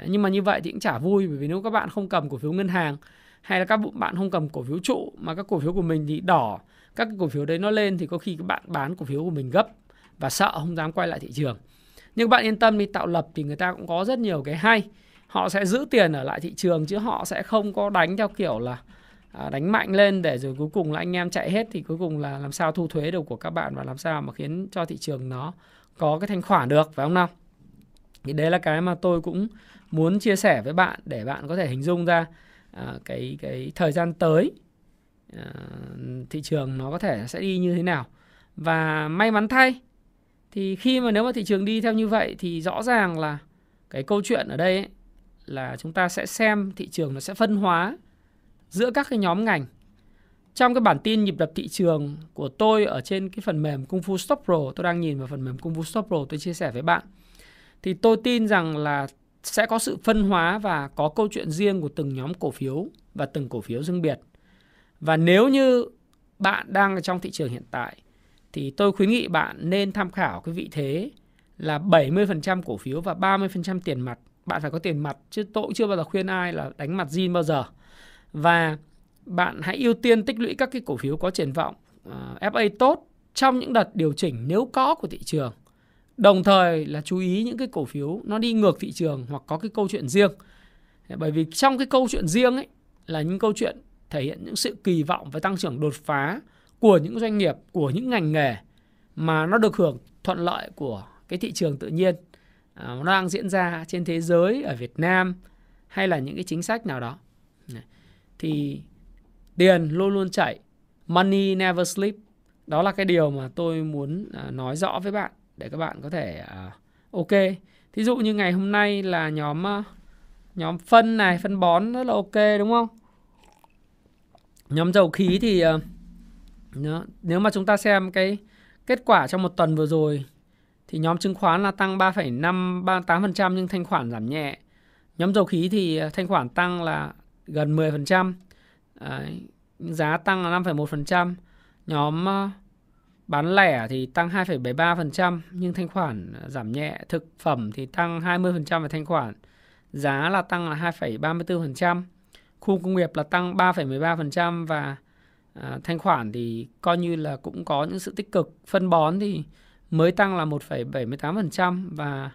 B: Nhưng mà như vậy thì cũng chả vui bởi vì nếu các bạn không cầm cổ phiếu ngân hàng hay là các bạn không cầm cổ phiếu trụ mà các cổ phiếu của mình thì đỏ, các cổ phiếu đấy nó lên thì có khi các bạn bán cổ phiếu của mình gấp và sợ không dám quay lại thị trường. Nhưng bạn yên tâm đi tạo lập thì người ta cũng có rất nhiều cái hay họ sẽ giữ tiền ở lại thị trường chứ họ sẽ không có đánh theo kiểu là à, đánh mạnh lên để rồi cuối cùng là anh em chạy hết thì cuối cùng là làm sao thu thuế được của các bạn và làm sao mà khiến cho thị trường nó có cái thanh khoản được phải không nào? Thì đấy là cái mà tôi cũng muốn chia sẻ với bạn để bạn có thể hình dung ra à, cái cái thời gian tới à, thị trường nó có thể sẽ đi như thế nào. Và may mắn thay thì khi mà nếu mà thị trường đi theo như vậy thì rõ ràng là cái câu chuyện ở đây ấy, là chúng ta sẽ xem thị trường nó sẽ phân hóa giữa các cái nhóm ngành. Trong cái bản tin nhịp đập thị trường của tôi ở trên cái phần mềm Kung Fu Stop Pro, tôi đang nhìn vào phần mềm Kung Fu Stop Pro tôi chia sẻ với bạn. Thì tôi tin rằng là sẽ có sự phân hóa và có câu chuyện riêng của từng nhóm cổ phiếu và từng cổ phiếu riêng biệt. Và nếu như bạn đang trong thị trường hiện tại thì tôi khuyến nghị bạn nên tham khảo cái vị thế là 70% cổ phiếu và 30% tiền mặt bạn phải có tiền mặt chứ tôi cũng chưa bao giờ khuyên ai là đánh mặt zin bao giờ. Và bạn hãy ưu tiên tích lũy các cái cổ phiếu có triển vọng ờ, uh, FA tốt trong những đợt điều chỉnh nếu có của thị trường. Đồng thời là chú ý những cái cổ phiếu nó đi ngược thị trường hoặc có cái câu chuyện riêng. Bởi vì trong cái câu chuyện riêng ấy là những câu chuyện thể hiện những sự kỳ vọng về tăng trưởng đột phá của những doanh nghiệp của những ngành nghề mà nó được hưởng thuận lợi của cái thị trường tự nhiên nó đang diễn ra trên thế giới, ở Việt Nam, hay là những cái chính sách nào đó. Thì tiền luôn luôn chạy, money never sleep. Đó là cái điều mà tôi muốn à, nói rõ với bạn để các bạn có thể à, ok. Thí dụ như ngày hôm nay là nhóm à, nhóm phân này, phân bón rất là ok, đúng không? Nhóm dầu khí thì nếu mà chúng ta xem cái kết quả trong một tuần vừa rồi thì nhóm chứng khoán là tăng 3,538% nhưng thanh khoản giảm nhẹ. Nhóm dầu khí thì ờ, thanh khoản tăng là gần 10%. Đấy, giá tăng là 5,1%. Nhóm ờ, bán lẻ thì tăng 2,73% nhưng thanh khoản ờ, giảm nhẹ. Thực phẩm thì tăng 20% và thanh khoản giá là tăng là 2,34%. Khu công nghiệp là tăng 3,13% và à, thanh khoản thì coi như là cũng có những sự tích cực. Phân bón thì mới tăng là 1,78% và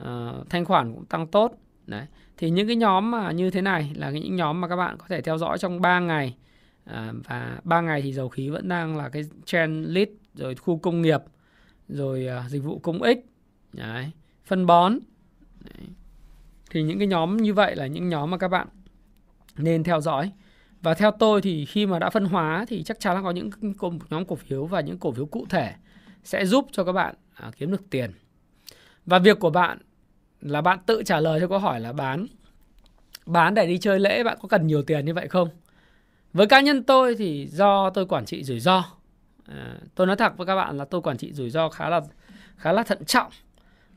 B: uh, thanh khoản cũng tăng tốt. Đấy. Thì những cái nhóm mà như thế này là những nhóm mà các bạn có thể theo dõi trong 3 ngày. À, và 3 ngày thì dầu khí vẫn đang là cái trend lead rồi khu công nghiệp rồi uh, dịch vụ công ích đấy, phân bón đấy. thì những cái nhóm như vậy là những nhóm mà các bạn nên theo dõi và theo tôi thì khi mà đã phân hóa thì chắc chắn là có những nhóm cổ phiếu và những cổ phiếu cụ thể sẽ giúp cho các bạn à, kiếm được tiền. Và việc của bạn là bạn tự trả lời cho câu hỏi là bán. Bán để đi chơi lễ bạn có cần nhiều tiền như vậy không? Với cá nhân tôi thì do tôi quản trị rủi ro. À, tôi nói thật với các bạn là tôi quản trị rủi ro khá là khá là thận trọng.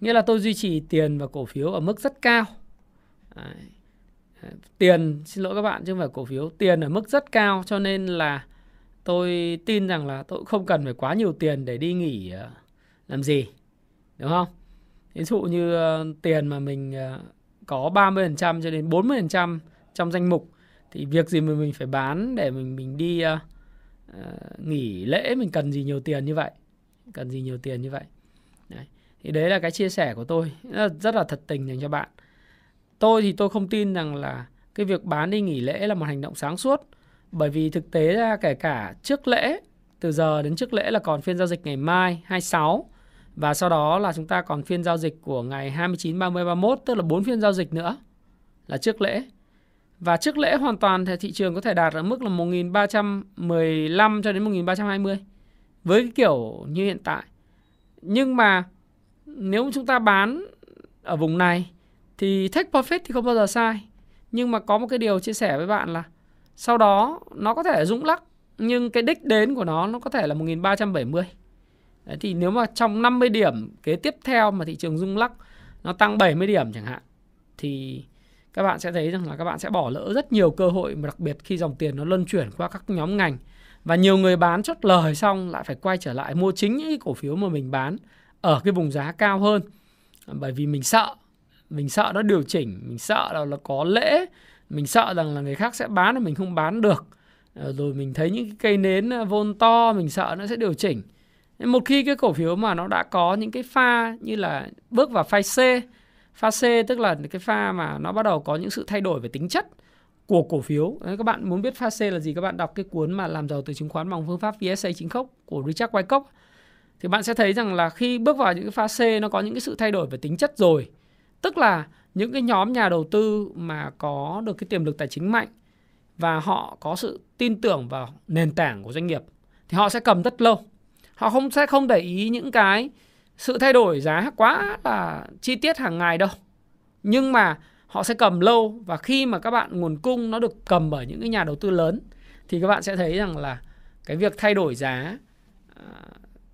B: Nghĩa là tôi duy trì tiền và cổ phiếu ở mức rất cao. à, Tiền, xin lỗi các bạn, chứ không phải cổ phiếu. Tiền ở mức rất cao cho nên là tôi tin rằng là tôi không cần phải quá nhiều tiền để đi nghỉ ờ, làm gì. Đúng không? Ví dụ như ờ, tiền mà mình ờ, có 30% cho đến 40% trong danh mục thì việc gì mà mình phải bán để mình mình đi uh, uh, nghỉ lễ mình cần gì nhiều tiền như vậy cần gì nhiều tiền như vậy đấy. thì đấy là cái chia sẻ của tôi rất là thật tình dành cho bạn tôi thì tôi không tin rằng là cái việc bán đi nghỉ lễ là một hành động sáng suốt bởi vì thực tế ra kể cả trước lễ từ giờ đến trước lễ là còn phiên giao dịch ngày mai 26 và sau đó là chúng ta còn phiên giao dịch của ngày 29, 30, 31 tức là 4 phiên giao dịch nữa là trước lễ. Và trước lễ hoàn toàn thì thị trường có thể đạt ở mức là 1315 cho đến 1320 với cái kiểu như hiện tại. Nhưng mà nếu chúng ta bán ở vùng này thì take profit thì không bao giờ sai. Nhưng mà có một cái điều chia sẻ với bạn là sau đó nó có thể rung lắc nhưng cái đích đến của nó nó có thể là 1370. Đấy, thì nếu mà trong 50 điểm kế tiếp theo mà thị trường rung lắc nó tăng 70 điểm chẳng hạn thì các bạn sẽ thấy rằng là các bạn sẽ bỏ lỡ rất nhiều cơ hội mà đặc biệt khi dòng tiền nó luân chuyển qua các nhóm ngành và nhiều người bán chốt lời xong lại phải quay trở lại mua chính những cái cổ phiếu mà mình bán ở cái vùng giá cao hơn bởi vì mình sợ mình sợ nó điều chỉnh mình sợ là, là có lễ mình sợ rằng là người khác sẽ bán mà mình không bán được. Ờ, rồi mình thấy những cái cây nến ờ, vôn to mình sợ nó sẽ điều chỉnh. Một khi cái cổ phiếu mà nó đã có những cái pha như là bước vào pha C pha C tức là cái pha mà nó bắt đầu có những sự thay đổi về tính chất của cổ phiếu. Đấy, các bạn muốn biết pha C là gì các bạn đọc cái cuốn mà làm giàu từ chứng khoán bằng phương pháp VSA chính khốc của Richard Wyckoff. Thì bạn sẽ thấy rằng là khi bước vào những cái pha C nó có những cái sự thay đổi về tính chất rồi. Tức là những cái nhóm nhà đầu tư mà có được cái tiềm lực tài chính mạnh và họ có sự tin tưởng vào nền tảng của doanh nghiệp, thì họ sẽ cầm rất lâu. Họ không, sẽ không để ý những cái sự thay đổi giá quá là chi tiết hàng ngày đâu. Nhưng mà họ sẽ cầm lâu và khi mà các bạn, nguồn cung nó được cầm bởi những cái nhà đầu tư lớn, thì các bạn sẽ thấy rằng là cái việc thay đổi giá à,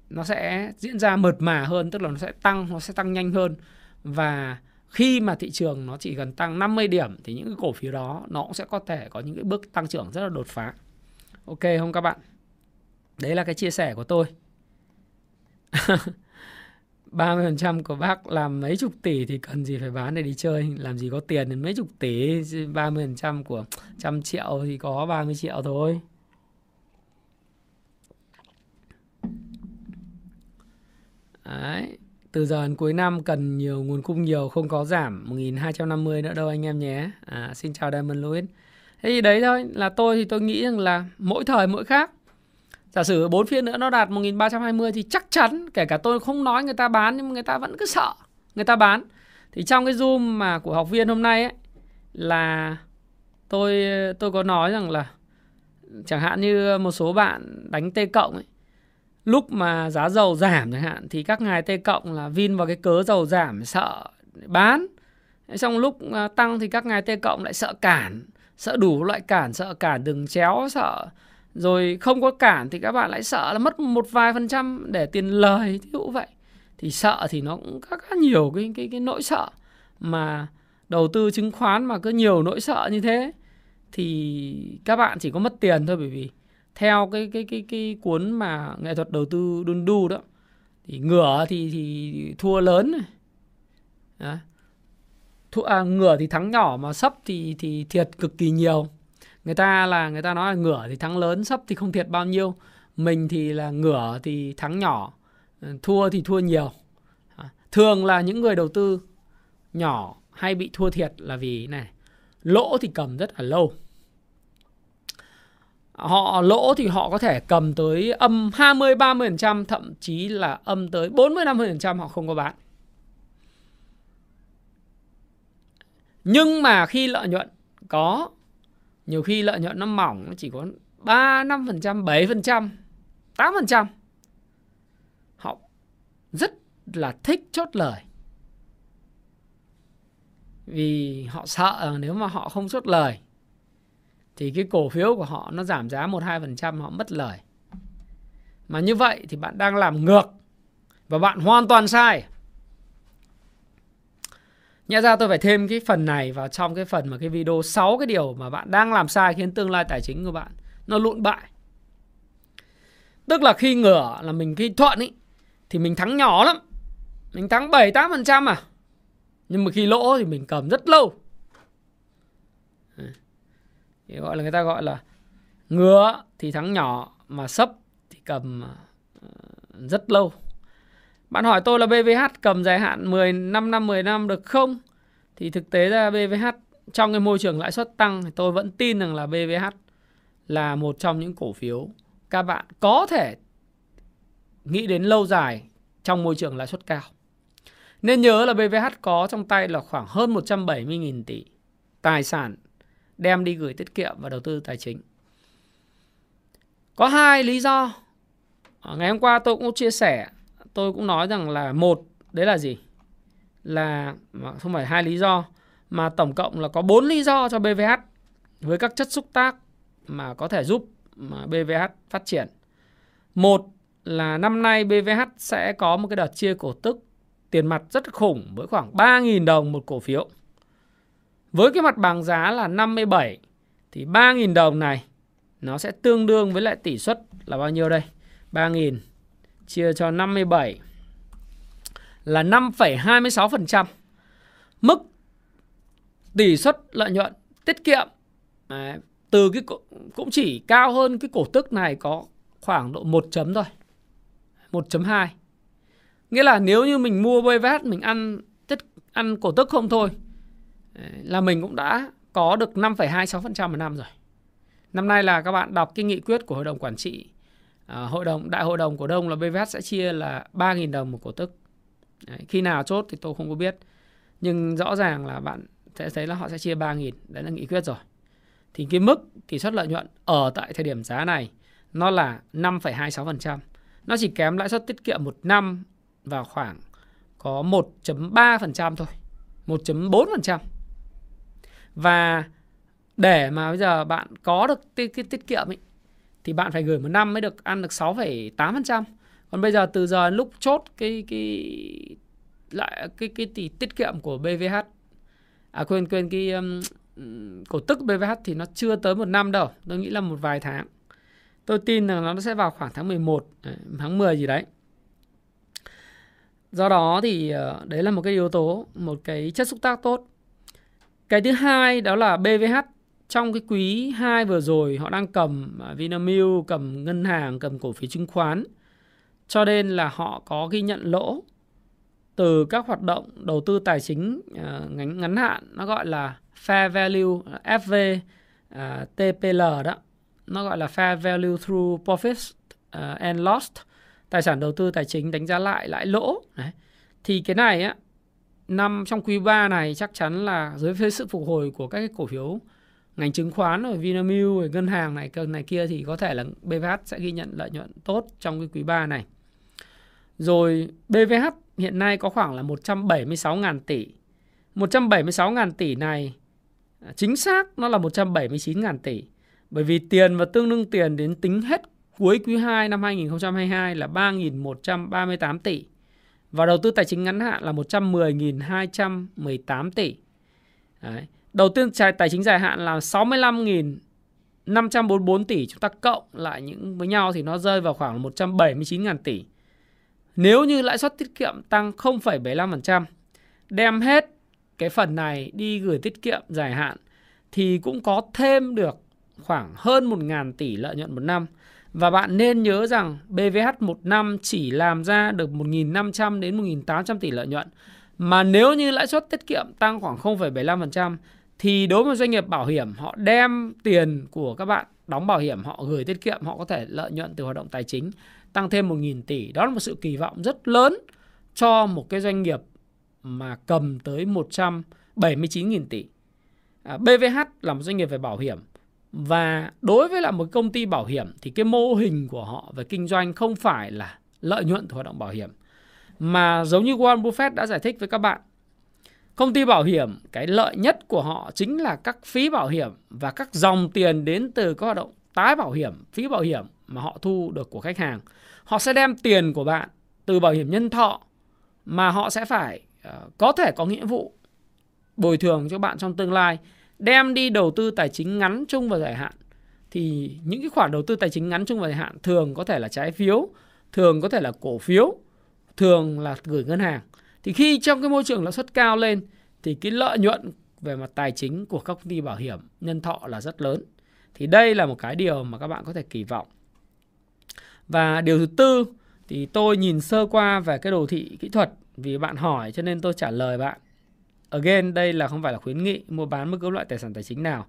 B: nó sẽ diễn ra mượt mà hơn, tức là nó sẽ tăng, nó sẽ tăng nhanh hơn. Và khi mà thị trường nó chỉ cần tăng 50 điểm thì những cái cổ phiếu đó nó cũng sẽ có thể có những cái bước tăng trưởng rất là đột phá. Ok không các bạn? Đấy là cái chia sẻ của tôi. 30% của bác làm mấy chục tỷ thì cần gì phải bán để đi chơi Làm gì có tiền đến mấy chục tỷ 30% của trăm triệu thì có 30 triệu thôi Đấy từ giờ đến cuối năm cần nhiều nguồn cung nhiều không có giảm 1250 nữa đâu anh em nhé. À, xin chào Diamond Louis. Thế thì đấy thôi là tôi thì tôi nghĩ rằng là mỗi thời mỗi khác. Giả sử bốn phiên nữa nó đạt 1320 thì chắc chắn kể cả tôi không nói người ta bán nhưng mà người ta vẫn cứ sợ người ta bán. Thì trong cái zoom mà của học viên hôm nay ấy là tôi tôi có nói rằng là chẳng hạn như một số bạn đánh T cộng ấy lúc mà giá dầu giảm chẳng hạn, thì các ngài T cộng là vin vào cái cớ dầu giảm sợ bán. Xong lúc à, tăng thì các ngài T cộng lại sợ cản, sợ đủ loại cản, sợ cản đường chéo, sợ rồi không có cản thì các bạn lại sợ là mất một vài phần trăm để tiền lời ví dụ vậy. Thì sợ thì nó cũng có khá nhiều cái cái cái nỗi sợ mà đầu tư chứng khoán mà cứ nhiều nỗi sợ như thế, thì các bạn chỉ có mất tiền thôi, bởi vì theo cái cái cái cái cuốn mà nghệ thuật đầu tư đun đu đó thì ngửa thì thì thua lớn này. Đó. Thua, à, ngửa thì thắng nhỏ mà sấp thì thì thiệt cực kỳ nhiều. Người ta là người ta nói là ngửa thì thắng lớn sấp thì không thiệt bao nhiêu. Mình thì là ngửa thì thắng nhỏ ờ, thua thì thua nhiều. Thường là những người đầu tư nhỏ hay bị thua thiệt là vì này lỗ thì cầm rất là lâu họ lỗ thì họ có thể cầm tới âm 20 30% thậm chí là âm tới 40 50% họ không có bán. Nhưng mà khi lợi nhuận có nhiều khi lợi nhuận nó mỏng nó chỉ có 3 5%, 7%, 8%. Họ rất là thích chốt lời. Vì họ sợ nếu mà họ không chốt lời thì cái cổ phiếu của họ nó giảm giá 1-2% họ mất lời. Mà như vậy thì bạn đang làm ngược và bạn hoàn toàn sai. Nhẽ ra tôi phải thêm cái phần này vào trong cái phần mà cái video 6 cái điều mà bạn đang làm sai khiến tương lai tài chính của bạn nó lụn bại. Tức là khi ngửa là mình, khi thuận ý, thì mình thắng nhỏ lắm. Mình thắng 7 8% à. Nhưng mà khi lỗ thì mình cầm rất lâu. Thì gọi là người ta gọi là ngứa thì thắng nhỏ, mà sấp thì cầm ờ, rất lâu. Bạn hỏi tôi là BVH cầm dài hạn 10 5 năm 10 năm được không? Thì thực tế ra BVH trong cái môi trường lãi suất tăng thì tôi vẫn tin rằng là BVH là một trong những cổ phiếu các bạn có thể nghĩ đến lâu dài trong môi trường lãi suất cao. Nên nhớ là BVH có trong tay là khoảng hơn 170.000 tỷ tài sản đem đi gửi tiết kiệm và đầu tư tài chính. Có hai lý do. À, ngày hôm qua tôi cũng chia sẻ, tôi cũng nói rằng là một, đấy là gì? Là không phải hai lý do, mà tổng cộng là có bốn lý do cho BVH với các chất xúc tác mà có thể giúp mà BVH phát triển. Một là năm nay BVH sẽ có một cái đợt chia cổ tức tiền mặt rất khủng với khoảng 3.000 đồng một cổ phiếu. Với cái mặt bằng giá là 57 thì 3.000 đồng này nó sẽ tương đương với lại tỷ suất là bao nhiêu đây? 3.000 chia cho 57 là 5,26%. Mức tỷ suất lợi nhuận tiết kiệm đấy, từ cái cũng chỉ cao hơn cái cổ tức này có khoảng độ 1 chấm thôi. 1.2. Nghĩa là nếu như mình mua BVH mình ăn tiết ăn cổ tức không thôi là mình cũng đã có được 5,26% một năm rồi. Năm nay là các bạn đọc cái nghị quyết của hội đồng quản trị à, hội đồng đại hội đồng cổ đông là BVH sẽ chia là 3.000 đồng một cổ tức. Đấy, khi nào chốt thì tôi không có biết. Nhưng rõ ràng là bạn sẽ thấy là họ sẽ chia 3.000, đấy là nghị quyết rồi. Thì cái mức tỷ suất lợi nhuận ở tại thời điểm giá này nó là 5,26%. Nó chỉ kém lãi suất tiết kiệm một năm vào khoảng có 1.3% thôi. 1.4%. Và để mà bây giờ bạn có được cái, cái tiết kiệm ấy, thì bạn phải gửi một năm mới được ăn được 6,8%. Còn bây giờ từ giờ lúc chốt cái cái lại cái cái tỷ tiết kiệm của BVH à quên quên cái um, cổ tức BVH thì nó chưa tới một năm đâu, tôi nghĩ là một vài tháng. Tôi tin là nó sẽ vào khoảng tháng 11, tháng 10 gì đấy. Do đó thì ờ, đấy là một cái yếu tố, một cái chất xúc tác tốt. Cái thứ hai đó là BVH trong cái quý 2 vừa rồi họ đang cầm à, Vinamilk, cầm ngân hàng, cầm cổ phiếu chứng khoán. Cho nên là họ có ghi nhận lỗ từ các hoạt động đầu tư tài chính uh, ngắn, ngắn hạn nó gọi là fair value à, FV uh, TPL đó. Nó gọi là fair value through profits uh, and loss tài sản đầu tư tài chính đánh giá lại lãi lỗ. Đấy. Thì cái này á năm trong quý 3 này chắc chắn là dưới phía sự phục hồi của các cái cổ phiếu, ngành chứng khoán rồi Vinamilk rồi ngân hàng này này kia thì có thể là BVH sẽ ghi nhận lợi nhuận tốt trong cái quý 3 này. Rồi BVH hiện nay có khoảng là 176.000 tỷ. 176.000 tỷ này à, chính xác nó là 179.000 tỷ. Bởi vì tiền và tương đương tiền đến tính hết cuối quý 2 năm 2022 là 3.138 tỷ. Và đầu tư tài chính ngắn hạn là 110.218 tỷ. Đấy. Đầu tiên tài chính dài hạn là 65.544 tỷ. Chúng ta cộng lại những với nhau thì nó rơi vào khoảng 179.000 tỷ. Nếu như lãi suất tiết kiệm tăng 0,75%, đem hết cái phần này đi gửi tiết kiệm dài hạn thì cũng có thêm được khoảng hơn 1.000 tỷ lợi nhuận một năm. Và bạn nên nhớ rằng BVH một năm chỉ làm ra được 1.500 đến 1.800 tỷ lợi nhuận. Mà nếu như lãi suất tiết kiệm tăng khoảng 0,75% thì đối với doanh nghiệp bảo hiểm họ đem tiền của các bạn đóng bảo hiểm họ gửi tiết kiệm họ có thể lợi nhuận từ hoạt động tài chính tăng thêm 1.000 tỷ. Đó là một sự kỳ vọng rất lớn cho một cái doanh nghiệp mà cầm tới 179.000 tỷ. À, BVH là một doanh nghiệp về bảo hiểm và đối với là một công ty bảo hiểm thì cái mô hình của họ về kinh doanh không phải là lợi nhuận từ hoạt động bảo hiểm. Mà giống như Warren Buffett đã giải thích với các bạn công ty bảo hiểm cái lợi nhất của họ chính là các phí bảo hiểm và các dòng tiền đến từ các hoạt động tái bảo hiểm phí bảo hiểm mà họ thu được của khách hàng. Họ sẽ đem tiền của bạn từ bảo hiểm nhân thọ mà họ sẽ phải uh, có thể có nghĩa vụ bồi thường cho bạn trong tương lai đem đi đầu tư tài chính ngắn chung và dài hạn thì những cái khoản đầu tư tài chính ngắn chung và dài hạn thường có thể là trái phiếu, thường có thể là cổ phiếu, thường là gửi ngân hàng. Thì khi trong cái môi trường lãi suất cao lên thì cái lợi nhuận về mặt tài chính của các công ty bảo hiểm nhân thọ là rất lớn. Thì đây là một cái điều mà các bạn có thể kỳ vọng. Và điều thứ tư thì tôi nhìn sơ qua về cái đồ thị kỹ thuật vì bạn hỏi cho nên tôi trả lời bạn. Again, đây là không phải là khuyến nghị mua bán bất cứ loại tài sản tài chính nào.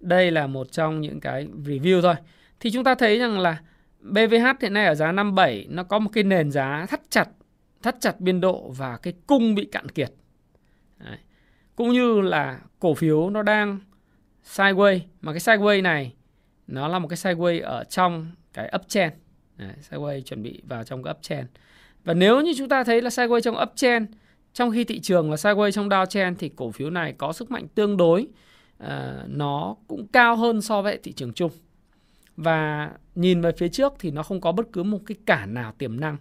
B: Đây là một trong những cái review thôi. Thì chúng ta thấy rằng là BVH hiện nay ở giá 57 nó có một cái nền giá thắt chặt thắt chặt biên độ và cái cung bị cạn kiệt. Đấy. Cũng như là cổ phiếu nó đang sideways mà cái sideways này nó là một cái sideways ở trong cái uptrend. Đấy, sideways chuẩn bị vào trong cái uptrend. Và nếu như chúng ta thấy là sideways trong uptrend trong khi thị trường là sideways trong downtrend thì cổ phiếu này có sức mạnh tương đối uh, nó cũng cao hơn so với thị trường chung. Và nhìn về phía trước thì nó không có bất cứ một cái cản nào tiềm năng.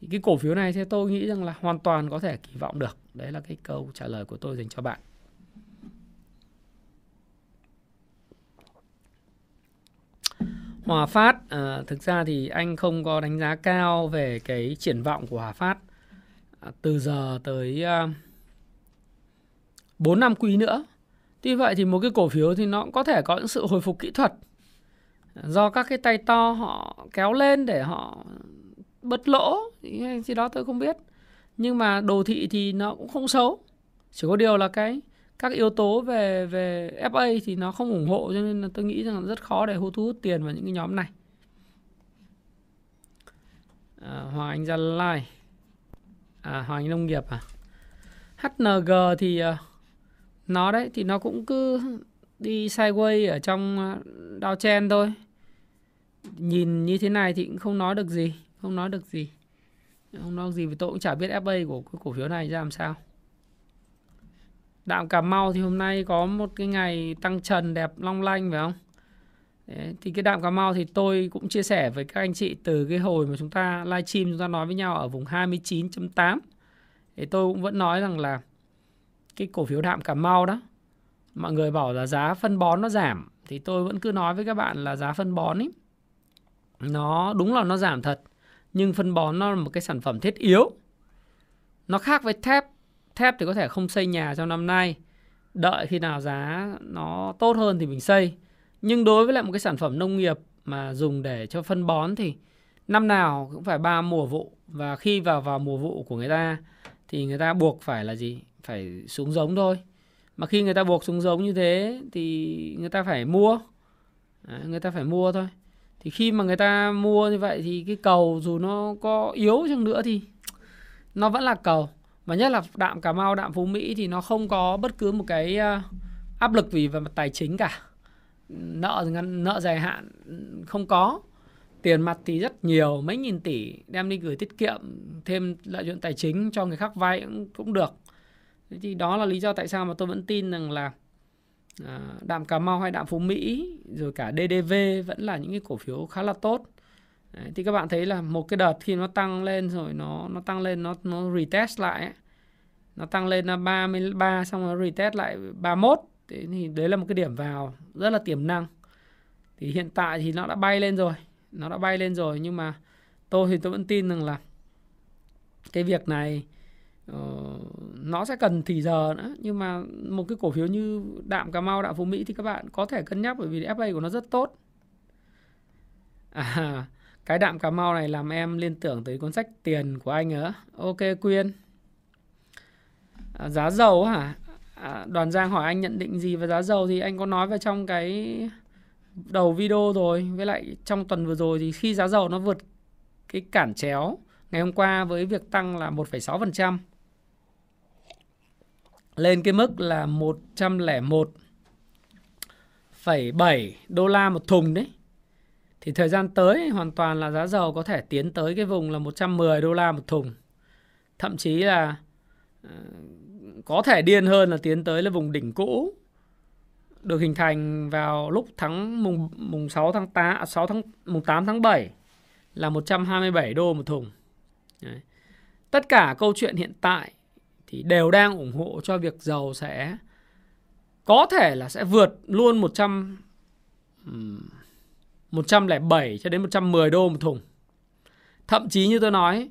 B: Thì cái cổ phiếu này theo tôi nghĩ rằng là hoàn toàn có thể kỳ vọng được. Đấy là cái câu trả lời của tôi dành cho bạn. Hòa Phát à, thực ra thì anh không có đánh giá cao về cái triển vọng của Hòa Phát à, từ giờ tới à, 4 năm quý nữa. Tuy vậy thì một cái cổ phiếu thì nó có thể có những sự hồi phục kỹ thuật do các cái tay to họ kéo lên để họ bớt lỗ thì gì đó tôi không biết. Nhưng mà đồ thị thì nó cũng không xấu. Chỉ có điều là cái các yếu tố về về FA thì nó không ủng hộ cho nên là tôi nghĩ rằng rất khó để thu hút tiền vào những cái nhóm này. À, Hoàng Anh Gia Lai, à, Hoàng Nông nghiệp à, HNG thì à, nó đấy thì nó cũng cứ đi sideways ở trong uh, chen thôi. Nhìn như thế này thì cũng không nói được gì, không nói được gì. Không nói gì vì tôi cũng chả biết FA của cái cổ phiếu này ra làm sao. Đạm Cà Mau thì hôm nay có một cái ngày tăng trần đẹp long lanh phải không? Đấy, thì cái đạm Cà Mau thì tôi cũng chia sẻ với các anh chị từ cái hồi mà chúng ta live stream chúng ta nói với nhau ở vùng 29.8 thì tôi cũng vẫn nói rằng là cái cổ phiếu đạm Cà Mau đó mọi người bảo là giá phân bón nó giảm thì tôi vẫn cứ nói với các bạn là giá phân bón ấy nó đúng là nó giảm thật nhưng phân bón nó là một cái sản phẩm thiết yếu. Nó khác với thép thép thì có thể không xây nhà trong năm nay đợi khi nào giá nó tốt hơn thì mình xây nhưng đối với lại một cái sản phẩm nông nghiệp mà dùng để cho phân bón thì năm nào cũng phải ba mùa vụ. Và khi vào vào mùa vụ của người ta thì người ta buộc phải là gì? Phải xuống giống thôi. Mà khi người ta buộc xuống giống như thế thì người ta phải mua. Đấy, người ta phải mua thôi. Thì khi mà người ta mua như vậy thì cái cầu dù nó có yếu chăng nữa thì nó vẫn là cầu. Và nhất là đạm Cà Mau, đạm Phú Mỹ thì nó không có bất cứ một cái à, áp lực gì về mặt tài chính cả. Nợ nợ dài hạn không có. Tiền mặt thì rất nhiều, mấy nghìn tỷ đem đi gửi tiết kiệm thêm lợi nhuận tài chính cho người khác vay cũng, cũng được. Thế thì đó là lý do tại sao mà tôi vẫn tin rằng là à, đạm Cà Mau hay đạm Phú Mỹ rồi cả DDV vẫn là những cái cổ phiếu khá là tốt. Đấy, thì các bạn thấy là một cái đợt khi nó tăng lên rồi nó nó tăng lên nó nó retest lại ấy. nó tăng lên là 33 xong nó retest lại 31 thế thì đấy là một cái điểm vào rất là tiềm năng thì hiện tại thì nó đã bay lên rồi nó đã bay lên rồi nhưng mà tôi thì tôi vẫn tin rằng là cái việc này uh, nó sẽ cần thì giờ nữa nhưng mà một cái cổ phiếu như đạm cà mau đạm phú mỹ thì các bạn có thể cân nhắc bởi vì fa của nó rất tốt à cái đạm Cà Mau này làm em liên tưởng tới cuốn sách Tiền của anh nữa. Ok Quyên. À, giá dầu hả? À, đoàn Giang hỏi anh nhận định gì về giá dầu thì anh có nói vào trong cái đầu video rồi. Với lại trong tuần vừa rồi thì khi giá dầu nó vượt cái cản chéo ngày hôm qua với việc tăng là 1,6% lên cái mức là 101,7 đô la một thùng đấy thì thời gian tới hoàn toàn là giá dầu có thể tiến tới cái vùng là 110 đô la một thùng. Thậm chí là uh, có thể điên hơn là tiến tới là vùng đỉnh cũ được hình thành vào lúc tháng mùng mùng 6 tháng 8 6 à, tháng, mùng 8 tháng 7 là 127 đô một thùng. Đấy. Tất cả câu chuyện hiện tại thì đều đang ủng hộ cho việc dầu sẽ, có thể là sẽ vượt luôn 100 107 cho đến 110 đô một thùng. Thậm chí như tôi nói,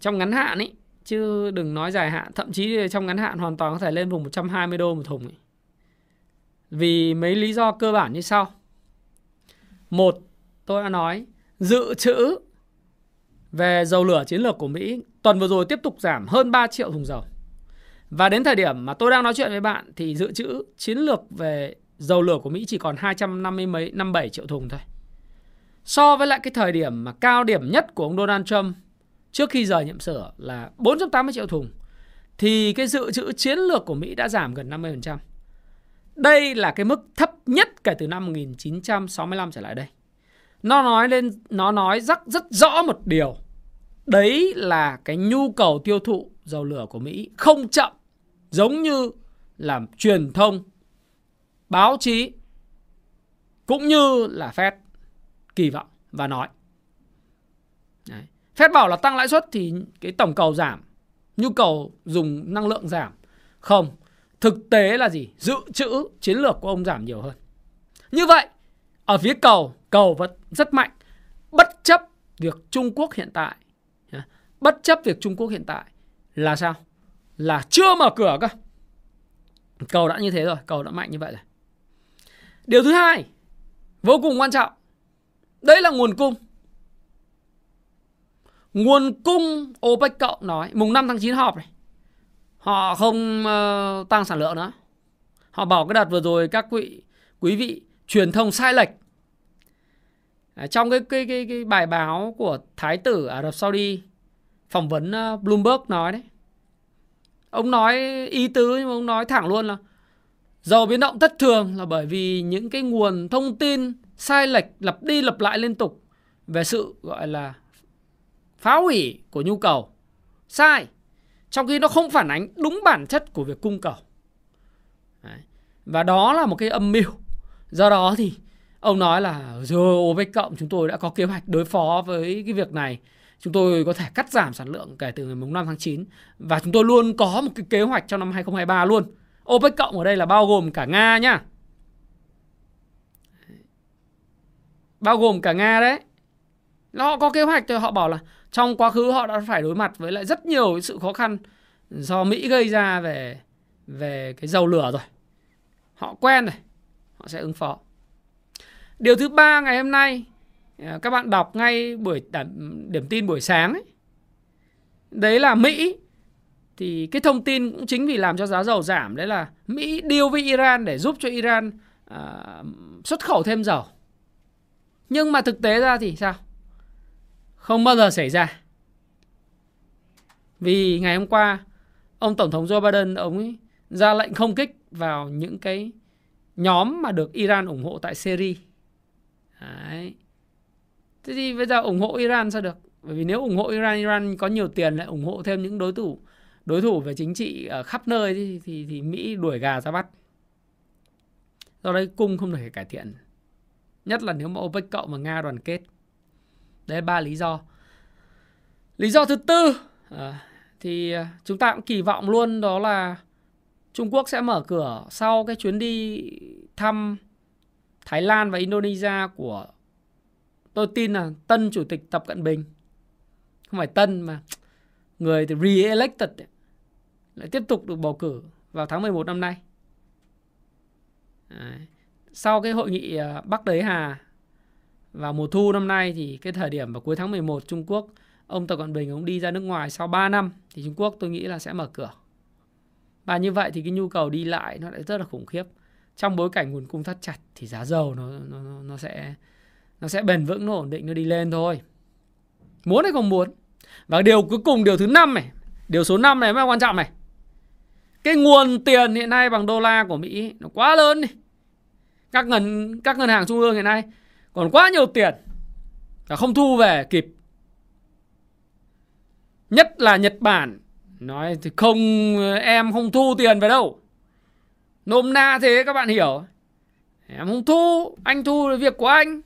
B: trong ngắn hạn ấy chứ đừng nói dài hạn, thậm chí trong ngắn hạn hoàn toàn có thể lên vùng 120 đô một thùng ấy. Vì mấy lý do cơ bản như sau. Một, tôi đã nói dự trữ về dầu lửa chiến lược của Mỹ tuần vừa rồi tiếp tục giảm hơn 3 triệu thùng dầu. Và đến thời điểm mà tôi đang nói chuyện với bạn thì dự trữ chiến lược về dầu lửa của Mỹ chỉ còn 250 mấy 57 triệu thùng thôi. So với lại cái thời điểm mà cao điểm nhất của ông Donald Trump trước khi rời nhiệm sở là 480 triệu thùng, thì cái dự trữ chiến lược của Mỹ đã giảm gần 50%. Đây là cái mức thấp nhất kể từ năm 1965 trở lại đây. Nó nói lên, nó nói rất rất rõ một điều. Đấy là cái nhu cầu tiêu thụ dầu lửa của Mỹ không chậm, giống như là truyền thông, báo chí, cũng như là Fed kỳ vọng và nói. Đấy. Fed bảo là tăng lãi suất thì cái tổng cầu giảm, nhu cầu dùng năng lượng giảm. Không, thực tế là gì? Dự trữ chiến lược của ông giảm nhiều hơn. Như vậy, ở phía cầu, cầu vẫn rất mạnh bất chấp việc Trung Quốc hiện tại bất chấp việc Trung Quốc hiện tại là sao? Là chưa mở cửa cơ. Cầu đã như thế rồi, cầu đã mạnh như vậy rồi. Điều thứ hai, vô cùng quan trọng. Đấy là nguồn cung. Nguồn cung OPEC cộng nói mùng 5 tháng 9 họp này. Họ không uh, tăng sản lượng nữa. Họ bảo cái đợt vừa rồi các quý quý vị truyền thông sai lệch. À, trong cái, cái cái cái bài báo của thái tử Ả Rập Saudi phỏng vấn uh, Bloomberg nói đấy. Ông nói ý tứ nhưng mà ông nói thẳng luôn là dầu biến động thất thường là bởi vì những cái nguồn thông tin sai lệch lặp đi lặp lại liên tục về sự gọi là phá hủy của nhu cầu. Sai. Trong khi nó không phản ánh đúng bản chất của việc cung cầu. Đấy. Và đó là một cái âm mưu. Do đó thì ông nói là, rồi OPEC cộng chúng tôi đã có kế hoạch đối phó với cái việc này chúng tôi có thể cắt giảm sản lượng kể từ ngày 5 tháng 9 và chúng tôi luôn có một cái kế hoạch trong năm 2023 luôn. OPEC cộng ở đây là bao gồm cả Nga nhá. Bao gồm cả Nga đấy. Họ có kế hoạch rồi họ bảo là trong quá khứ họ đã phải đối mặt với lại rất nhiều sự khó khăn do Mỹ gây ra về về cái dầu lửa rồi. Họ quen rồi. Họ sẽ ứng phó. Điều thứ ba ngày hôm nay à, các bạn đọc ngay buổi điểm tin buổi sáng ấy. Đấy là Mỹ thì cái thông tin cũng chính vì làm cho giá dầu giảm đấy là Mỹ deal với Iran để giúp cho Iran à, xuất khẩu thêm dầu. Nhưng mà thực tế ra thì sao? Không bao giờ xảy ra. Vì ngày hôm qua ông tổng thống Joe Biden ông ấy ra lệnh không kích vào những cái nhóm mà được Iran ủng hộ tại Syria. Đấy. Thế thì bây giờ ủng hộ Iran sao được? Bởi vì nếu ủng hộ Iran, Iran có nhiều tiền lại ủng hộ thêm những đối thủ đối thủ về chính trị ở khắp nơi thì thì, thì Mỹ đuổi gà ra bắt. Do đấy cung không thể cải thiện. Nhất là nếu mà OPEC cộng và Nga đoàn kết. Đấy là ba lý do. Lý do thứ tư à, thì ờ, chúng ta cũng kỳ vọng luôn đó là Trung Quốc sẽ mở cửa sau cái chuyến đi thăm Thái Lan và Indonesia của tôi tin là tân chủ tịch Tập Cận Bình không phải tân mà người thì re-elected lại tiếp tục được bầu cử vào tháng 11 năm nay. Đấy. Sau cái hội nghị ờ, Bắc Đế Hà vào mùa thu năm nay thì cái thời điểm vào cuối tháng 11 Trung Quốc, ông Tập Cận Bình ông đi ra nước ngoài sau 3 năm thì Trung Quốc tôi nghĩ là sẽ mở cửa. Và như vậy thì cái nhu cầu đi lại nó lại rất là khủng khiếp. Trong bối cảnh nguồn cung thắt chặt thì giá dầu nó nó nó sẽ nó sẽ bền vững, nó ổn định, nó đi lên thôi muốn hay không muốn và điều cuối cùng, điều thứ năm này, điều số 5 này mới quan trọng này cái nguồn tiền hiện nay bằng đô la của Mỹ nó quá lớn đi các ngân các ngân hàng trung ương hiện nay còn quá nhiều tiền và không thu về kịp. Nhất là Nhật Bản. Nói thì không, em không thu tiền về đâu. Nôm na thế các bạn hiểu. Em không thu, anh thu là việc của anh.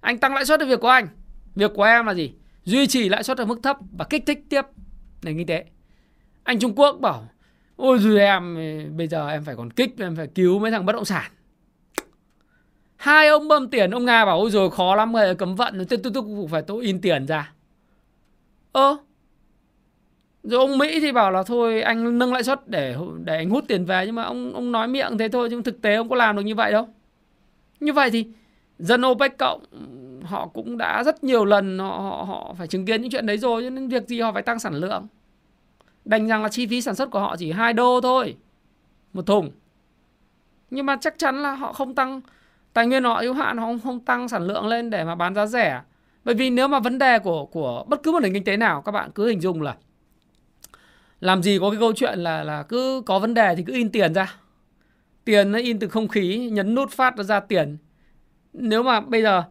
B: Anh tăng lãi suất là việc của anh. Việc của em là gì? Duy trì lãi suất ở mức thấp và kích thích tiếp nền kinh tế. Anh Trung Quốc bảo, ôi rồi em, bây giờ em phải còn kích, em phải cứu mấy thằng bất động sản hai ông bơm tiền ông nga bảo ôi rồi khó lắm rồi cấm vận. Tôi tôi tôi phải tôi in tiền ra. Ơ rồi ông mỹ thì bảo là thôi anh nâng lãi suất để để anh hút tiền về. Nhưng mà ông ông nói miệng thế thôi nhưng thực tế ông có làm được như vậy đâu. Như vậy thì dân OPEC cộng họ cũng đã rất nhiều lần họ, họ, họ phải chứng kiến những chuyện đấy rồi cho nên việc gì họ phải tăng sản lượng? Đành rằng là chi phí sản xuất của họ chỉ 2 đô thôi một thùng. Nhưng mà chắc chắn là họ không tăng tài nguyên họ hữu hạn họ không, không tăng sản lượng lên để mà bán giá rẻ. Bởi vì nếu mà vấn đề của của bất cứ một nền kinh tế nào các bạn cứ hình dung là làm gì có cái câu chuyện là là cứ có vấn đề thì cứ in tiền ra. Tiền nó in từ không khí nhấn nút phát ra tiền. Nếu mà bây giờ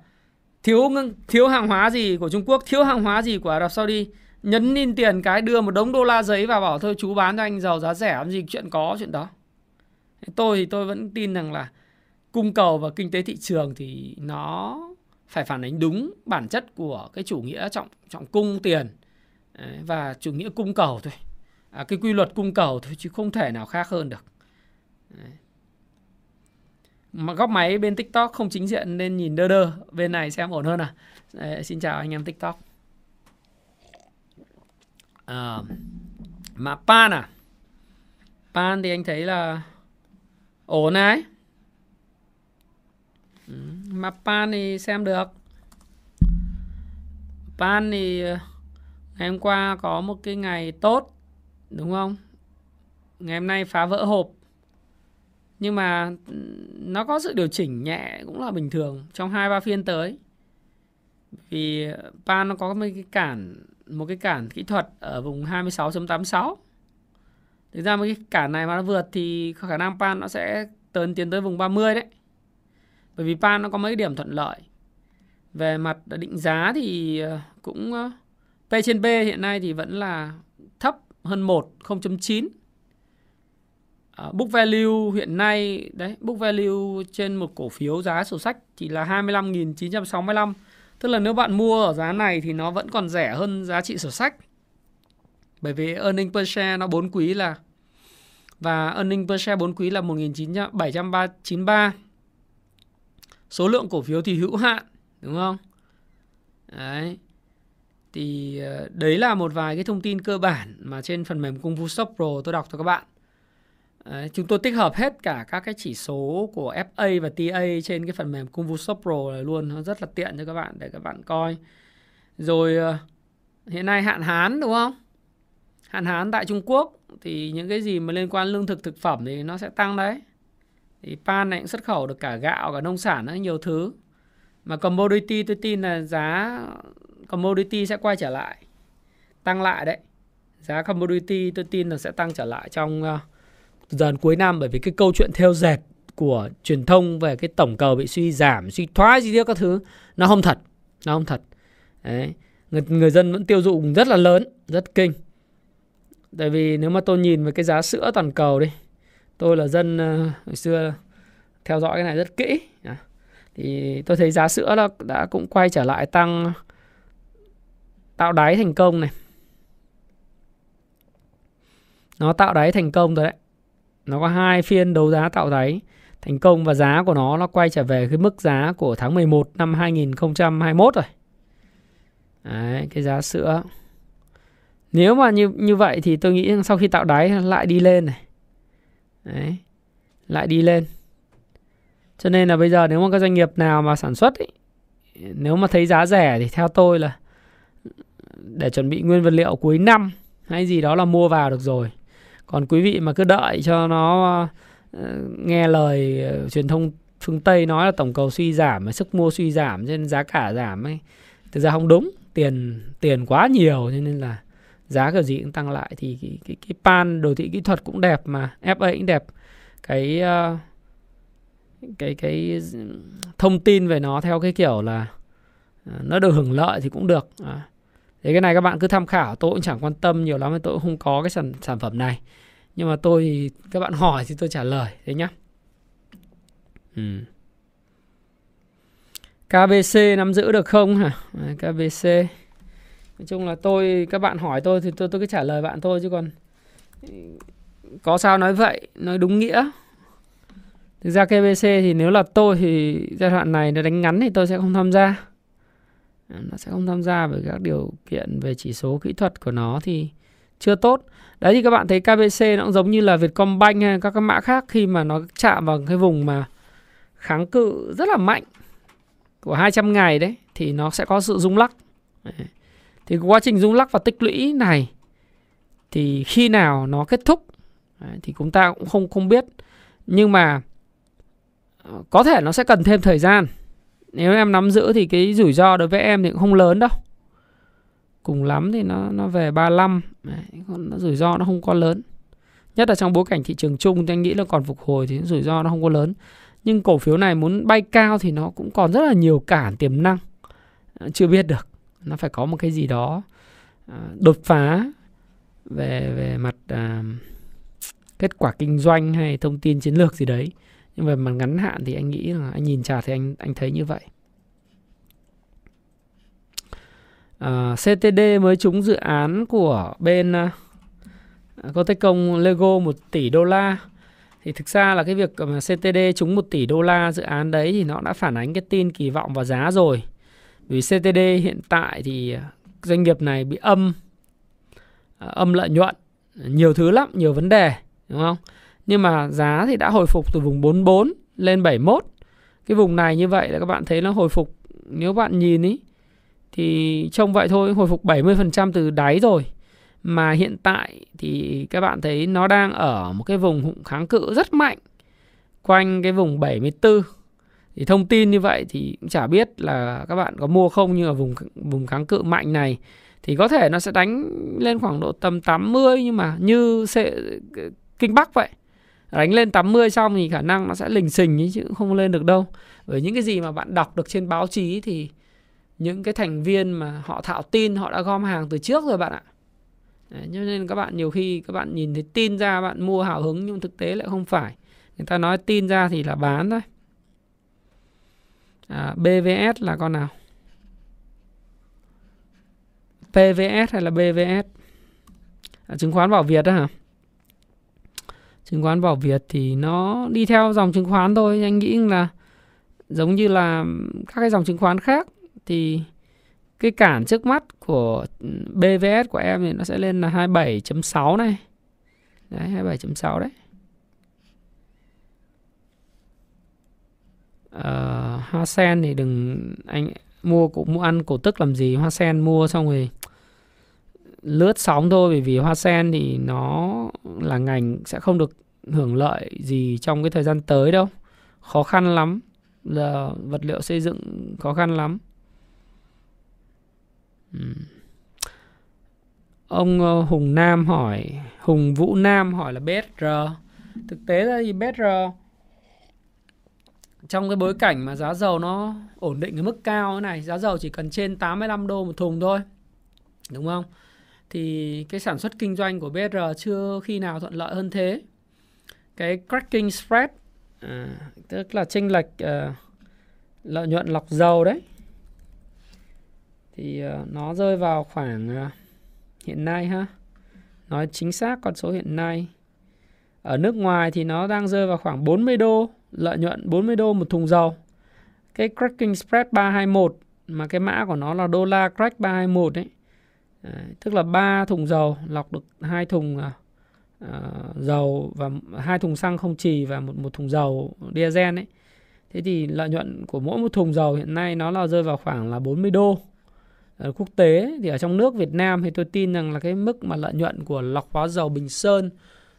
B: thiếu thiếu hàng hóa gì của Trung Quốc thiếu hàng hóa gì của Ả Rập Saudi nhấn in tiền cái đưa một đống đô la giấy vào bảo thôi chú bán cho anh giàu giá rẻ làm gì chuyện có chuyện đó. Tôi thì tôi vẫn tin rằng là cung cầu và kinh tế thị trường thì nó phải phản ánh đúng bản chất của cái chủ nghĩa trọng trọng cung tiền và chủ nghĩa cung cầu thôi. À, cái quy luật cung cầu thôi chứ không thể nào khác hơn được. Đấy. mà góc máy bên tiktok không chính diện nên nhìn đơ đơ bên này xem ổn hơn à? Đấy, xin chào anh em tiktok. À, mà pan à? Pan thì anh thấy là ổn này ừ, mà pan thì xem được. Pan thì ờ, ngày hôm qua có một cái ngày tốt đúng không? Ngày hôm nay phá vỡ hộp. Nhưng mà nó có sự điều chỉnh nhẹ cũng là bình thường trong hai ba phiên tới. Vì ờ, pan nó có một cái cản một cái cản kỹ thuật ở vùng 26.86 thực ra một cái cản này mà nó vượt thì khả năng pan nó sẽ tấn tiến tới vùng 30 đấy bởi vì pan nó có mấy điểm thuận lợi. Về mặt định giá thì ờ, cũng ờ, P trên B hiện nay thì vẫn là thấp hơn 1 0.9 ờ, book value hiện nay, đấy, book value trên một cổ phiếu giá sổ sách chỉ là 25.965 tức là nếu bạn mua ở giá này thì nó vẫn còn rẻ hơn giá trị sổ sách. Bởi vì earning per share nó 4 quý là, và earning per share 4 quý là 1.793 số lượng cổ phiếu thì hữu hạn đúng không đấy thì ờ, đấy là một vài cái thông tin cơ bản mà trên phần mềm Cung Vu Shop Pro tôi đọc cho các bạn. Đấy, chúng tôi tích hợp hết cả các cái chỉ số của FA và TA trên cái phần mềm Cung Vu Shop Pro này luôn, nó rất là tiện cho các bạn để các bạn coi. Rồi ờ, hiện nay hạn hán đúng không? Hạn hán tại Trung Quốc thì những cái gì mà liên quan lương thực thực phẩm thì nó sẽ tăng đấy. Thì pan này cũng xuất khẩu được cả gạo, cả nông sản, nữa, nhiều thứ. Mà commodity tôi tin là giá commodity sẽ quay trở lại tăng lại đấy. Giá commodity tôi tin là sẽ tăng trở lại trong ờ, uh, dần cuối năm bởi vì cái câu chuyện theo dệt của truyền thông về cái tổng cầu bị suy giảm suy thoái gì đó các thứ nó không thật nó không thật. Đấy người, người dân vẫn tiêu dụng rất là lớn rất kinh. Tại vì nếu mà tôi nhìn về cái giá sữa toàn cầu đi tôi là dân ờ, hồi xưa theo dõi cái này rất kỹ. Thì tôi thấy giá sữa đã, đã cũng quay trở lại tăng tạo đáy thành công này. Nó tạo đáy thành công rồi đấy. Nó có hai phiên đấu giá tạo đáy thành công và giá của nó nó quay trở về cái mức giá của tháng 11 năm 2021 rồi. Đấy, cái giá sữa. Nếu mà như như vậy thì tôi nghĩ sau khi tạo đáy lại đi lên này đấy. Lại đi lên. Cho nên là bây giờ nếu mà các doanh nghiệp nào mà sản xuất ý, nếu mà thấy giá rẻ thì theo tôi là để chuẩn bị nguyên vật liệu cuối năm hay gì đó là mua vào được rồi. Còn quý vị mà cứ đợi cho nó ờ, nghe lời ờ, truyền thông phương Tây nói là tổng cầu suy giảm sức mua suy giảm nên giá cả giảm ấy thực ra không đúng. Tiền tiền quá nhiều cho nên là giá kiểu gì cũng tăng lại thì cái, cái, cái pan đồ thị kỹ thuật cũng đẹp mà FA cũng đẹp cái uh, cái cái thông tin về nó theo cái kiểu là ờ, nó được hưởng lợi thì cũng được à, Thế cái này các bạn cứ tham khảo, tôi cũng chẳng quan tâm nhiều lắm, tôi cũng không có cái sản sản phẩm này. Nhưng mà tôi thì các bạn hỏi thì tôi trả lời thế nhá. Ừ. KBC nắm giữ được không hả? Ờ, KBC. Nói chung là tôi, các bạn hỏi tôi thì tôi tôi cứ trả lời bạn thôi chứ còn ừ, có sao nói vậy, nói đúng nghĩa. Thực ra KBC thì nếu là tôi thì giai đoạn này nó đánh ngắn thì tôi sẽ không tham gia. À, nó sẽ không tham gia với các điều kiện về chỉ số kỹ thuật của nó thì chưa tốt. Đấy thì các bạn thấy KBC nó cũng giống như là Vietcombank hay các cái mã khác khi mà nó chạm vào cái vùng mà kháng cự rất là mạnh của 200 ngày đấy thì nó sẽ có sự rung lắc thì quá trình rung lắc và tích lũy này thì khi nào nó kết thúc thì chúng ta cũng không không biết. Nhưng mà ờ, có thể nó sẽ cần thêm thời gian. Nếu em nắm giữ thì cái rủi ro đối với em thì cũng không lớn đâu. Cùng lắm thì nó nó về 35 Đấy, còn nó rủi ro nó không quá lớn. Nhất là trong bối cảnh thị trường chung thì anh nghĩ là còn phục hồi thì rủi ro nó không có lớn. Nhưng cổ phiếu này muốn bay cao thì nó cũng còn rất là nhiều cản tiềm năng ờ, chưa biết được nó phải có một cái gì đó ờ, đột phá về về mặt à, kết quả kinh doanh hay thông tin chiến lược gì đấy. Nhưng về mặt ngắn hạn thì anh nghĩ là anh nhìn chart thì anh anh thấy như vậy. Ờ, à, CTD mới trúng dự án của bên uh, Công Lego 1 tỷ đô la. Thì thực ra là cái việc mà CTD trúng 1 tỷ đô la dự án đấy thì nó đã phản ánh cái tin kỳ vọng vào giá rồi vì CTD hiện tại thì à, doanh nghiệp này bị âm à, âm lợi nhuận, nhiều thứ lắm, nhiều vấn đề, đúng không? Nhưng mà giá thì đã hồi phục từ vùng 44 lên 71 cái vùng này như vậy là các bạn thấy nó hồi phục, nếu bạn nhìn ý, thì trông vậy thôi, hồi phục 70% từ đáy rồi. Mà hiện tại thì các bạn thấy nó đang ở một cái vùng kháng cự rất mạnh, quanh cái vùng 74 thì thông tin như vậy thì cũng chả biết là các bạn có mua không nhưng ở vùng vùng kháng cự mạnh này thì có thể nó sẽ đánh lên khoảng độ tầm 80 nhưng mà như sẽ ờ, kinh bắc vậy. Đánh lên 80 xong thì khả năng nó sẽ lình xình ấy, chứ không lên được đâu. Bởi những cái gì mà bạn đọc được trên báo chí thì những cái thành viên mà họ thạo tin họ đã gom hàng từ trước rồi bạn ạ. Đấy, cho nên các bạn nhiều khi các bạn nhìn thấy tin ra bạn mua hào hứng nhưng thực tế lại không phải. Người ta nói tin ra thì là bán thôi à, BVS là con nào PVS hay là BVS à, chứng khoán bảo Việt đó hả chứng khoán bảo Việt thì nó đi theo dòng chứng khoán thôi anh nghĩ là giống như là các cái dòng chứng khoán khác thì cái cản trước mắt của ừ, BVS của em thì nó sẽ lên là 27.6 này. Đấy 27.6 đấy. Uh, hoa sen thì đừng anh mua cũng mua ăn cổ tức làm gì? Hoa sen mua xong rồi lướt sóng thôi bởi vì hoa sen thì nó là ngành sẽ không được hưởng lợi gì trong cái thời gian tới đâu. Khó khăn lắm. Là vật liệu xây dựng khó khăn lắm. Ông ờ, Hùng Nam hỏi, Hùng Vũ Nam hỏi là BSR. Thực tế là gì BSR trong cái bối cảnh mà giá dầu nó ổn định ở mức cao thế này, giá dầu chỉ cần trên 85 đô một thùng thôi. Đúng không? Thì cái sản xuất kinh doanh của BR chưa khi nào thuận lợi hơn thế. Cái cracking spread à, tức là chênh lệch à, lợi nhuận lọc dầu đấy thì à, nó rơi vào khoảng à, hiện nay ha nói chính xác con số hiện nay ở nước ngoài thì nó đang rơi vào khoảng 40 đô lợi nhuận 40 đô một thùng dầu. Cái cracking spread 321 mà cái mã của nó là đô la crack 321 đấy à, tức là 3 thùng dầu lọc được hai thùng uh, dầu và hai thùng xăng không trì và một một thùng dầu diesel ấy. Thế thì lợi nhuận của mỗi một thùng dầu hiện nay nó là rơi vào khoảng là 40 đô. Ở quốc tế thì ở trong nước Việt Nam thì tôi tin rằng là cái mức mà lợi nhuận của lọc hóa dầu Bình Sơn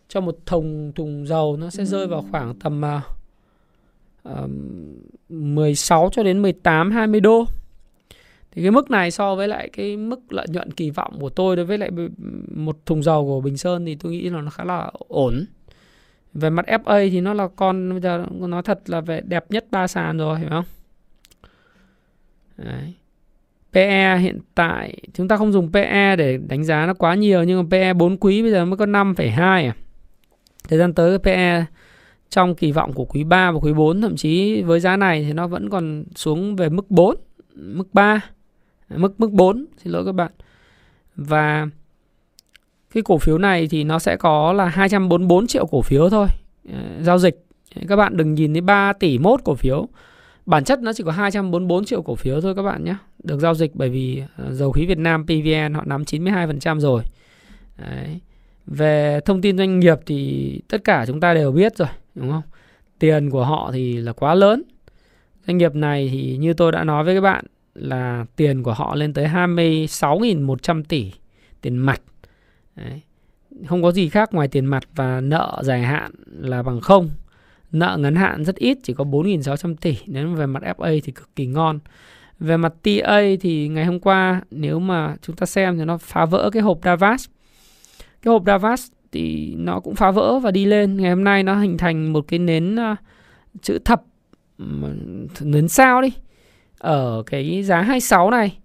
B: cho một thùng thùng dầu nó sẽ rơi vào khoảng tầm uh, 16 cho đến 18 20 đô. Thì cái mức này so với lại cái mức lợi nhuận kỳ vọng của tôi đối với lại một thùng dầu của Bình Sơn thì tôi nghĩ là nó khá là ổn. Về mặt FA thì nó là con bây giờ nói thật là về đẹp nhất ba sàn rồi hiểu không? Đấy. PE hiện tại chúng ta không dùng PE để đánh giá nó quá nhiều nhưng mà PE 4 quý bây giờ mới có 5,2 à. Thời gian tới PE trong kỳ vọng của quý 3 và quý 4 thậm chí với giá này thì nó vẫn còn xuống về mức 4, mức 3, mức mức 4, xin lỗi các bạn. Và cái cổ phiếu này thì nó sẽ có là 244 triệu cổ phiếu thôi. Ờ, giao dịch. Các bạn đừng nhìn thấy 3 tỷ mốt cổ phiếu. Bản chất nó chỉ có 244 triệu cổ phiếu thôi các bạn nhé. Được giao dịch bởi vì ờ, dầu khí Việt Nam PVN họ nắm 92% rồi. Đấy. về thông tin doanh nghiệp thì tất cả chúng ta đều biết rồi đúng không? Tiền của họ thì là quá lớn. Doanh nghiệp này thì như tôi đã nói với các bạn là tiền của họ lên tới 26.100 tỷ tiền mặt. Đấy. không có gì khác ngoài tiền mặt và nợ dài hạn là bằng không. Nợ ngắn hạn rất ít, chỉ có 4.600 tỷ. Nếu về mặt FA thì cực kỳ ngon. Về mặt TA thì ngày hôm qua nếu mà chúng ta xem thì nó phá vỡ cái hộp Davas cái hộp Davas thì nó cũng phá vỡ và đi lên. Ngày hôm nay nó hình thành một cái nến uh, chữ thập nến sao đi ở cái giá 26 này.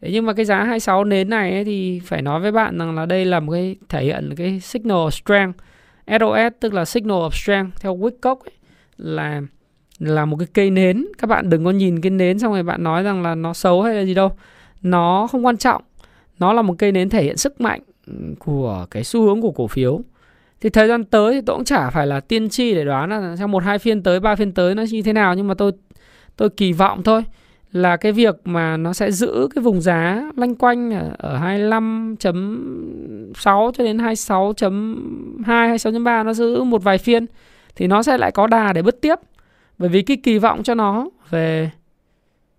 B: Thế nhưng mà cái giá 26 nến này ấy, thì phải nói với bạn rằng là đây là một cái thể hiện cái signal of strength. SOS tức là signal of strength theo Wickock ấy, là là một cái cây nến. Các bạn đừng có nhìn cái nến xong rồi bạn nói rằng là nó xấu hay là gì đâu. Nó không quan trọng. Nó là một cây nến thể hiện sức mạnh của cái xu hướng của cổ phiếu. Thì thời gian tới thì tôi cũng chả phải là tiên tri để đoán là trong một, hai phiên tới, ba phiên tới nó như thế nào, nhưng mà tôi tôi kỳ vọng thôi là cái việc mà nó sẽ giữ cái vùng giá lanh quanh ở 25.6 cho đến 26.2 26.3 nó giữ một vài phiên thì nó sẽ lại có đà để bứt tiếp. Bởi vì cái kỳ vọng cho nó về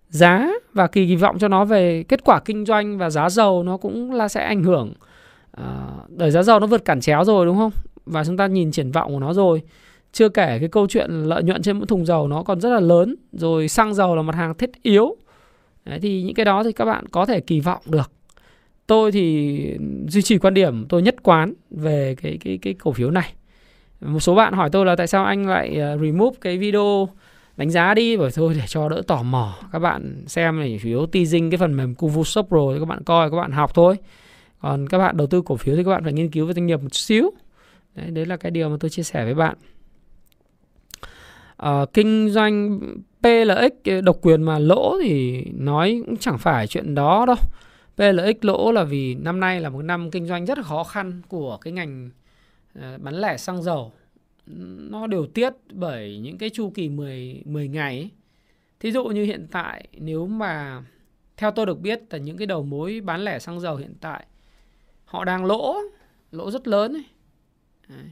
B: giá và kỳ kỳ vọng cho nó về kết quả kinh doanh và giá dầu nó cũng là sẽ ảnh hưởng à, đời giá dầu nó vượt cản chéo rồi đúng không? Và chúng ta nhìn triển vọng của nó rồi. Chưa kể cái câu chuyện lợi nhuận trên mỗi thùng dầu nó còn rất là lớn rồi xăng dầu là mặt hàng thiết yếu. Đấy, thì những cái đó thì các bạn có thể kỳ vọng được. Tôi thì duy trì quan điểm tôi nhất quán về cái cái cái cổ phiếu này. Một số bạn hỏi tôi là tại sao anh lại ờ, remove cái video đánh giá đi? Bởi thôi để cho đỡ tò mò. Các bạn xem này chủ yếu teasing cái phần mềm Kuvu Shop rồi các bạn coi các bạn học thôi còn các bạn đầu tư cổ phiếu thì các bạn phải nghiên cứu về doanh nghiệp một xíu. Đấy, đấy là cái điều mà tôi chia sẻ với bạn. À, kinh doanh PLX độc quyền mà lỗ thì nói cũng chẳng phải chuyện đó đâu. PLX lỗ là vì năm nay là một năm kinh doanh rất là khó khăn của cái ngành ờ, bán lẻ xăng dầu. Nó điều tiết bởi những cái chu kỳ 10 10 ngày ấy. Thí dụ như hiện tại nếu mà theo tôi được biết là những cái đầu mối bán lẻ xăng dầu hiện tại họ đang lỗ, lỗ rất lớn ấy. Đấy.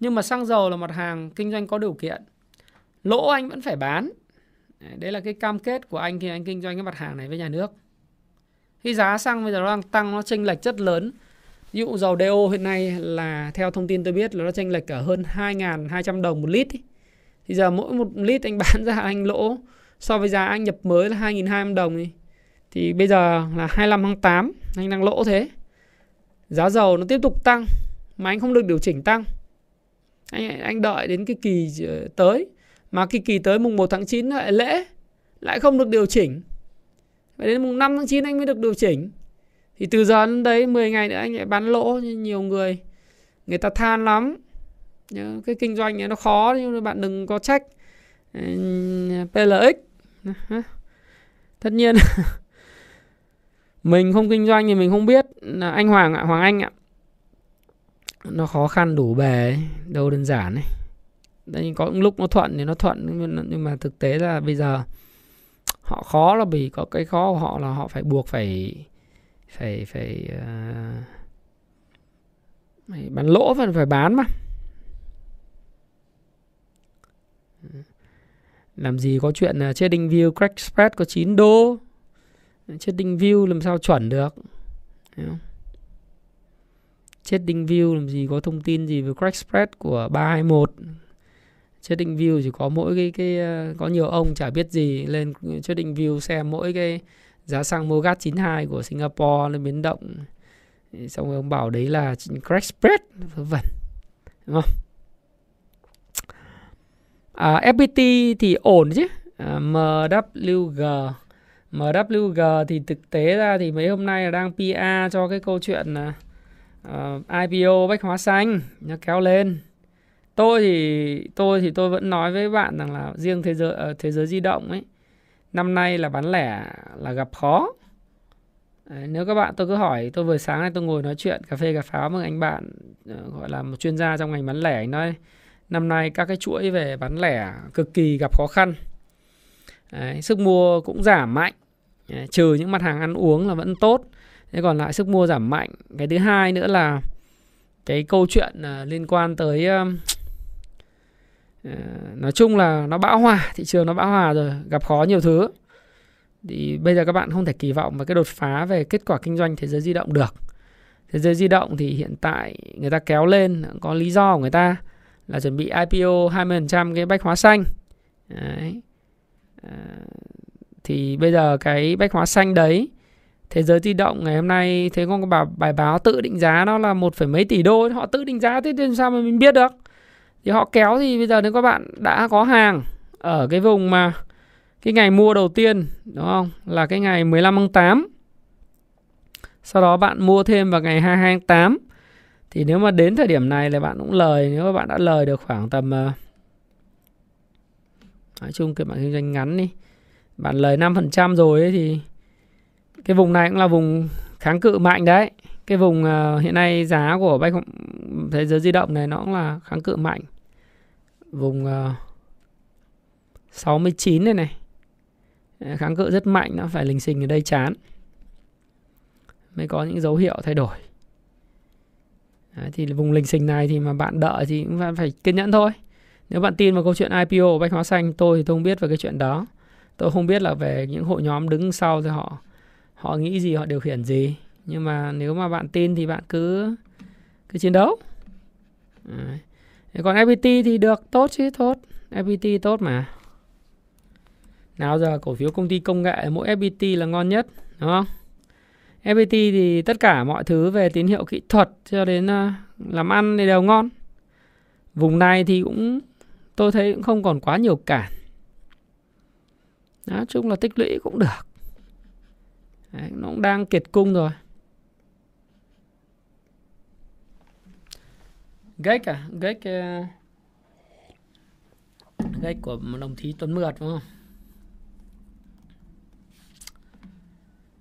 B: Nhưng mà xăng dầu là mặt hàng kinh doanh có điều kiện. Lỗ anh vẫn phải bán. Đấy là cái cam kết của anh khi anh kinh doanh cái mặt hàng này với nhà nước. Khi giá xăng bây giờ nó đang tăng nó chênh lệch rất lớn Ví dụ dầu DO hiện nay là theo thông tin tôi biết là nó chênh lệch ở hơn 2.200 đồng một lít. Ý. Thì giờ mỗi một lít anh bán ra anh lỗ so với giá anh nhập mới là 2.200 đồng ý. Thì bây giờ là 25 tháng 8 anh đang lỗ thế. Giá dầu nó tiếp tục tăng mà anh không được điều chỉnh tăng. Anh anh đợi đến cái kỳ ờ, tới. Mà cái kỳ tới mùng 1 tháng 9 lại lễ, lại không được điều chỉnh. và đến mùng 5 tháng 9 anh mới được điều chỉnh. Thì từ giờ đến đấy 10 ngày nữa anh lại bán lỗ nhiều người. Người ta than lắm. Cái kinh doanh này nó khó nhưng mà bạn đừng có trách. PLX tất nhiên. mình không kinh doanh thì mình không biết. Là anh Hoàng ạ Hoàng Anh ạ. Nó khó khăn đủ bề đâu đơn giản ấy. Đây có những lúc nó thuận thì nó thuận nhưng mà thực tế là bây giờ họ khó là vì có cái khó của họ là họ phải buộc phải phải phải uh, bán lỗ và phải bán mà. Làm gì có chuyện là trading view crack spread có 9 đô trading view làm sao chuẩn được? Hiểu không? trading view làm gì có thông tin gì về crack spread của 321 trading view chỉ có mỗi cái cái ờ, có nhiều ông chả biết gì lên trading view xem mỗi cái giá xăng Mogat 92 của Singapore nó biến động. Xong rồi ông bảo đấy là crack spread vân vân đúng không? À, FPT thì ổn chứ. À, MWG MWG thì thực tế ra thì mấy hôm nay là đang pa cho cái câu chuyện là ờ, uh, IPO bách hóa xanh nó kéo lên. Tôi thì tôi thì tôi vẫn nói với bạn rằng là riêng thế giới uh, thế giới di động ấy năm nay là bán lẻ là gặp khó. Đấy, nếu các bạn tôi cứ hỏi tôi vừa sáng nay tôi ngồi nói chuyện cà phê cà pháo với anh bạn uh, gọi là một chuyên gia trong ngành bán lẻ anh nói năm nay các cái chuỗi về bán lẻ cực kỳ gặp khó khăn. Đấy, sức mua cũng giảm mạnh. Đấy, trừ những mặt hàng ăn uống là vẫn tốt. Thế còn lại sức mua giảm mạnh. Cái thứ hai nữa là cái câu chuyện uh, liên quan tới uh, nói chung là nó bão hòa thị trường nó bão hòa rồi gặp khó nhiều thứ. Thì bây giờ các bạn không thể kỳ vọng vào cái đột phá về kết quả kinh doanh thế giới di động được. Thế giới di động thì hiện tại người ta kéo lên có lý do của người ta là chuẩn bị IPO 20% cái bách hóa xanh. Đấy. Ờ, thì bây giờ cái bách hóa xanh đấy thế giới di động ngày hôm nay thấy có bài, bài báo tự định giá nó là một phẩy mấy tỷ đô họ tự định giá thế thì sao mà mình biết được? Thì họ kéo thì bây giờ nếu các bạn đã có hàng ở cái vùng mà cái ngày mua đầu tiên đúng không? Là cái ngày 15 tháng 8 sau đó bạn mua thêm vào ngày 22 tháng 8 thì nếu mà đến thời điểm này là bạn cũng lời nếu mà bạn đã lời được khoảng tầm uh, nói chung cái bạn kinh doanh ngắn đi bạn lời 5% rồi ấy thì cái vùng này cũng là vùng kháng cự mạnh đấy. Cái vùng uh, hiện nay giá của bách thế giới di động này nó cũng là kháng cự mạnh. Vùng ờ, uh, 69 này. Này kháng cự rất mạnh nó phải lình xình ở đây chán. Mới có những dấu hiệu thay đổi. Đấy, thì vùng lình xình này thì mà bạn đợi thì cũng phải kiên nhẫn thôi nếu bạn tin vào câu chuyện IPO bách hóa xanh, tôi thì tôi không biết về cái chuyện đó. Tôi không biết là về những hội nhóm đứng sau thì họ họ nghĩ gì, họ điều khiển gì. Nhưng mà nếu mà bạn tin thì bạn cứ cứ chiến đấu. Đấy. còn FPT thì được, tốt chứ, tốt. FPT tốt mà. Nào giờ cổ phiếu công ty công nghệ, mỗi FPT là ngon nhất, đúng không? FPT thì tất cả mọi thứ về tín hiệu kỹ thuật cho đến ờ, làm ăn thì đều ngon. Vùng này thì cũng tôi thấy cũng không còn quá nhiều cản. Nói chung là tích lũy cũng được. Đấy, nó cũng đang kiệt cung rồi. Gách à? Gách ờ, gách của đồng chí Tuấn Mượt đúng không?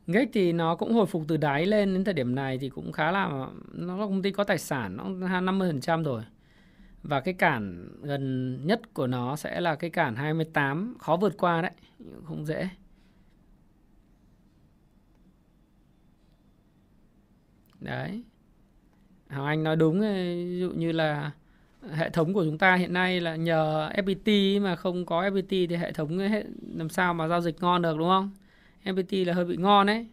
B: Gách thì nó cũng hồi phục từ đáy lên đến thời điểm này thì cũng khá là nó là công ty có tài sản nó 50% rồi. Và cái cản gần nhất của nó sẽ là cái cản 28 khó vượt qua đấy, không dễ. Đấy. Hằng Anh nói đúng ví dụ như là hệ thống của chúng ta hiện nay là nhờ FPT mà không có FPT thì hệ thống làm sao mà giao dịch ngon được đúng không? FPT là hơi bị ngon đấy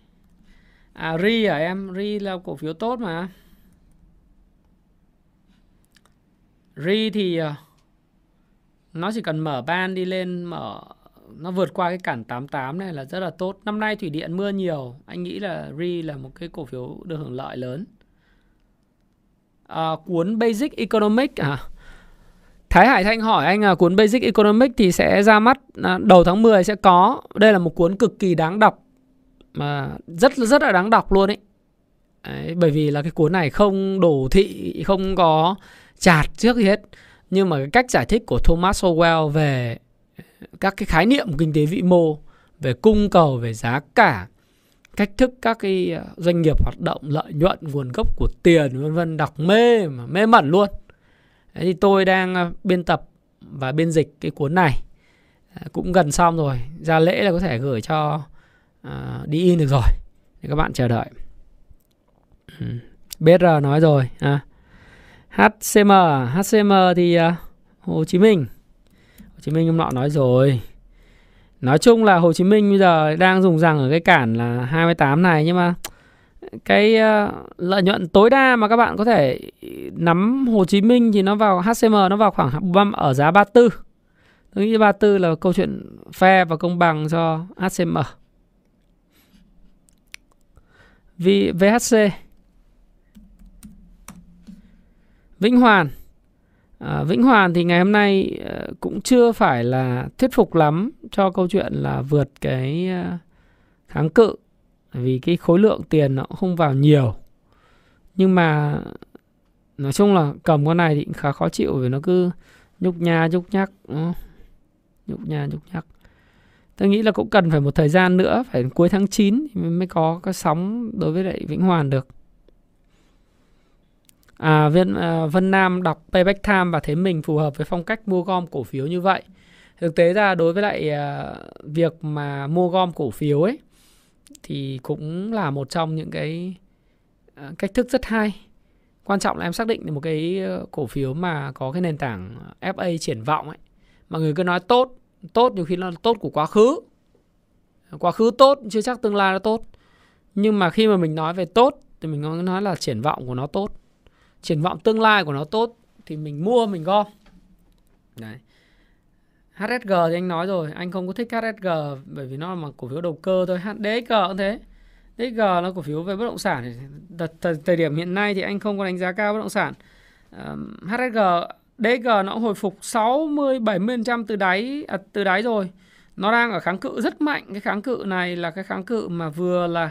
B: à ri à em ri là cổ phiếu tốt mà ri thì ờ, nó chỉ cần mở ban đi lên mở nó vượt qua cái cản 88 này là rất là tốt. Năm nay thủy điện mưa nhiều, anh nghĩ là ri là một cái cổ phiếu được hưởng lợi lớn. À, cuốn Basic Economics à, Thái Hải Thanh hỏi anh là cuốn Basic Economics thì sẽ ra mắt à, đầu tháng 10 sẽ có. Đây là một cuốn cực kỳ đáng đọc mà rất rất là đáng đọc luôn ấy. Đấy, bởi vì là cái cuốn này không đổ thị, không có chạt trước hết. Nhưng mà cái cách giải thích của Thomas Sowell về các cái khái niệm kinh tế vĩ mô, về cung cầu, về giá cả, cách thức các cái ờ, doanh nghiệp hoạt động, lợi nhuận, nguồn gốc của tiền vân vân đọc mê mà mê mẩn luôn. Đấy thì tôi đang ờ, biên tập và biên dịch cái cuốn này ờ, cũng gần xong rồi ra lễ là có thể gửi cho uh, đi in được rồi thì các bạn chờ đợi. Ừ. BR nói rồi à. HCM HCM thì uh, Hồ Chí Minh Hồ Chí Minh hôm nọ nói rồi Nói chung là Hồ Chí Minh bây giờ đang dùng rằng ở cái cản là 28 này nhưng mà cái uh, lợi nhuận tối đa mà các bạn có thể nắm Hồ Chí Minh thì nó vào HCM nó vào khoảng ở giá 34. Tôi nghĩ 34 là câu chuyện fair và công bằng cho HCM. Vì VHC Vĩnh Hoàn. À, Vĩnh Hoàn thì ngày hôm nay ờ, cũng chưa phải là thuyết phục lắm cho câu chuyện là vượt cái ờ, kháng cự vì cái khối lượng tiền nó cũng không vào nhiều. Nhưng mà nói chung là cầm con này thì cũng khá khó chịu vì nó cứ nhúc nha nhúc nhắc nhúc nha nhúc nhắc. Tôi nghĩ là cũng cần phải một thời gian nữa phải cuối tháng 9 thì mới có cái sóng đối với lại Vĩnh Hoàn được à, Vân, à, Vân Nam đọc Payback Time và thấy mình phù hợp với phong cách mua gom cổ phiếu như vậy. Thực tế ra đối với lại à, việc mà mua gom cổ phiếu ấy thì cũng là một trong những cái à, cách thức rất hay. Quan trọng là em xác định được một cái ờ, cổ phiếu mà có cái nền tảng FA triển vọng ấy. Mọi người cứ nói tốt tốt nhiều khi nó là tốt của quá khứ. Quá khứ tốt chưa chắc tương lai nó tốt. Nhưng mà khi mà mình nói về tốt thì mình nói là triển vọng của nó tốt triển vọng tương lai của nó tốt thì mình mua mình gom. Đấy. HSG thì anh nói rồi anh không có thích HSG bởi vì nó là một cổ phiếu đầu cơ thôi. HDG cũng thế. Dg là cổ phiếu về bất động sản thì thời, thời điểm hiện nay thì anh không có đánh giá cao bất động sản. HSG dg nó hồi phục 60 70% từ đáy à, từ đáy rồi. Nó đang ở kháng cự rất mạnh. Cái kháng cự này là cái kháng cự mà vừa là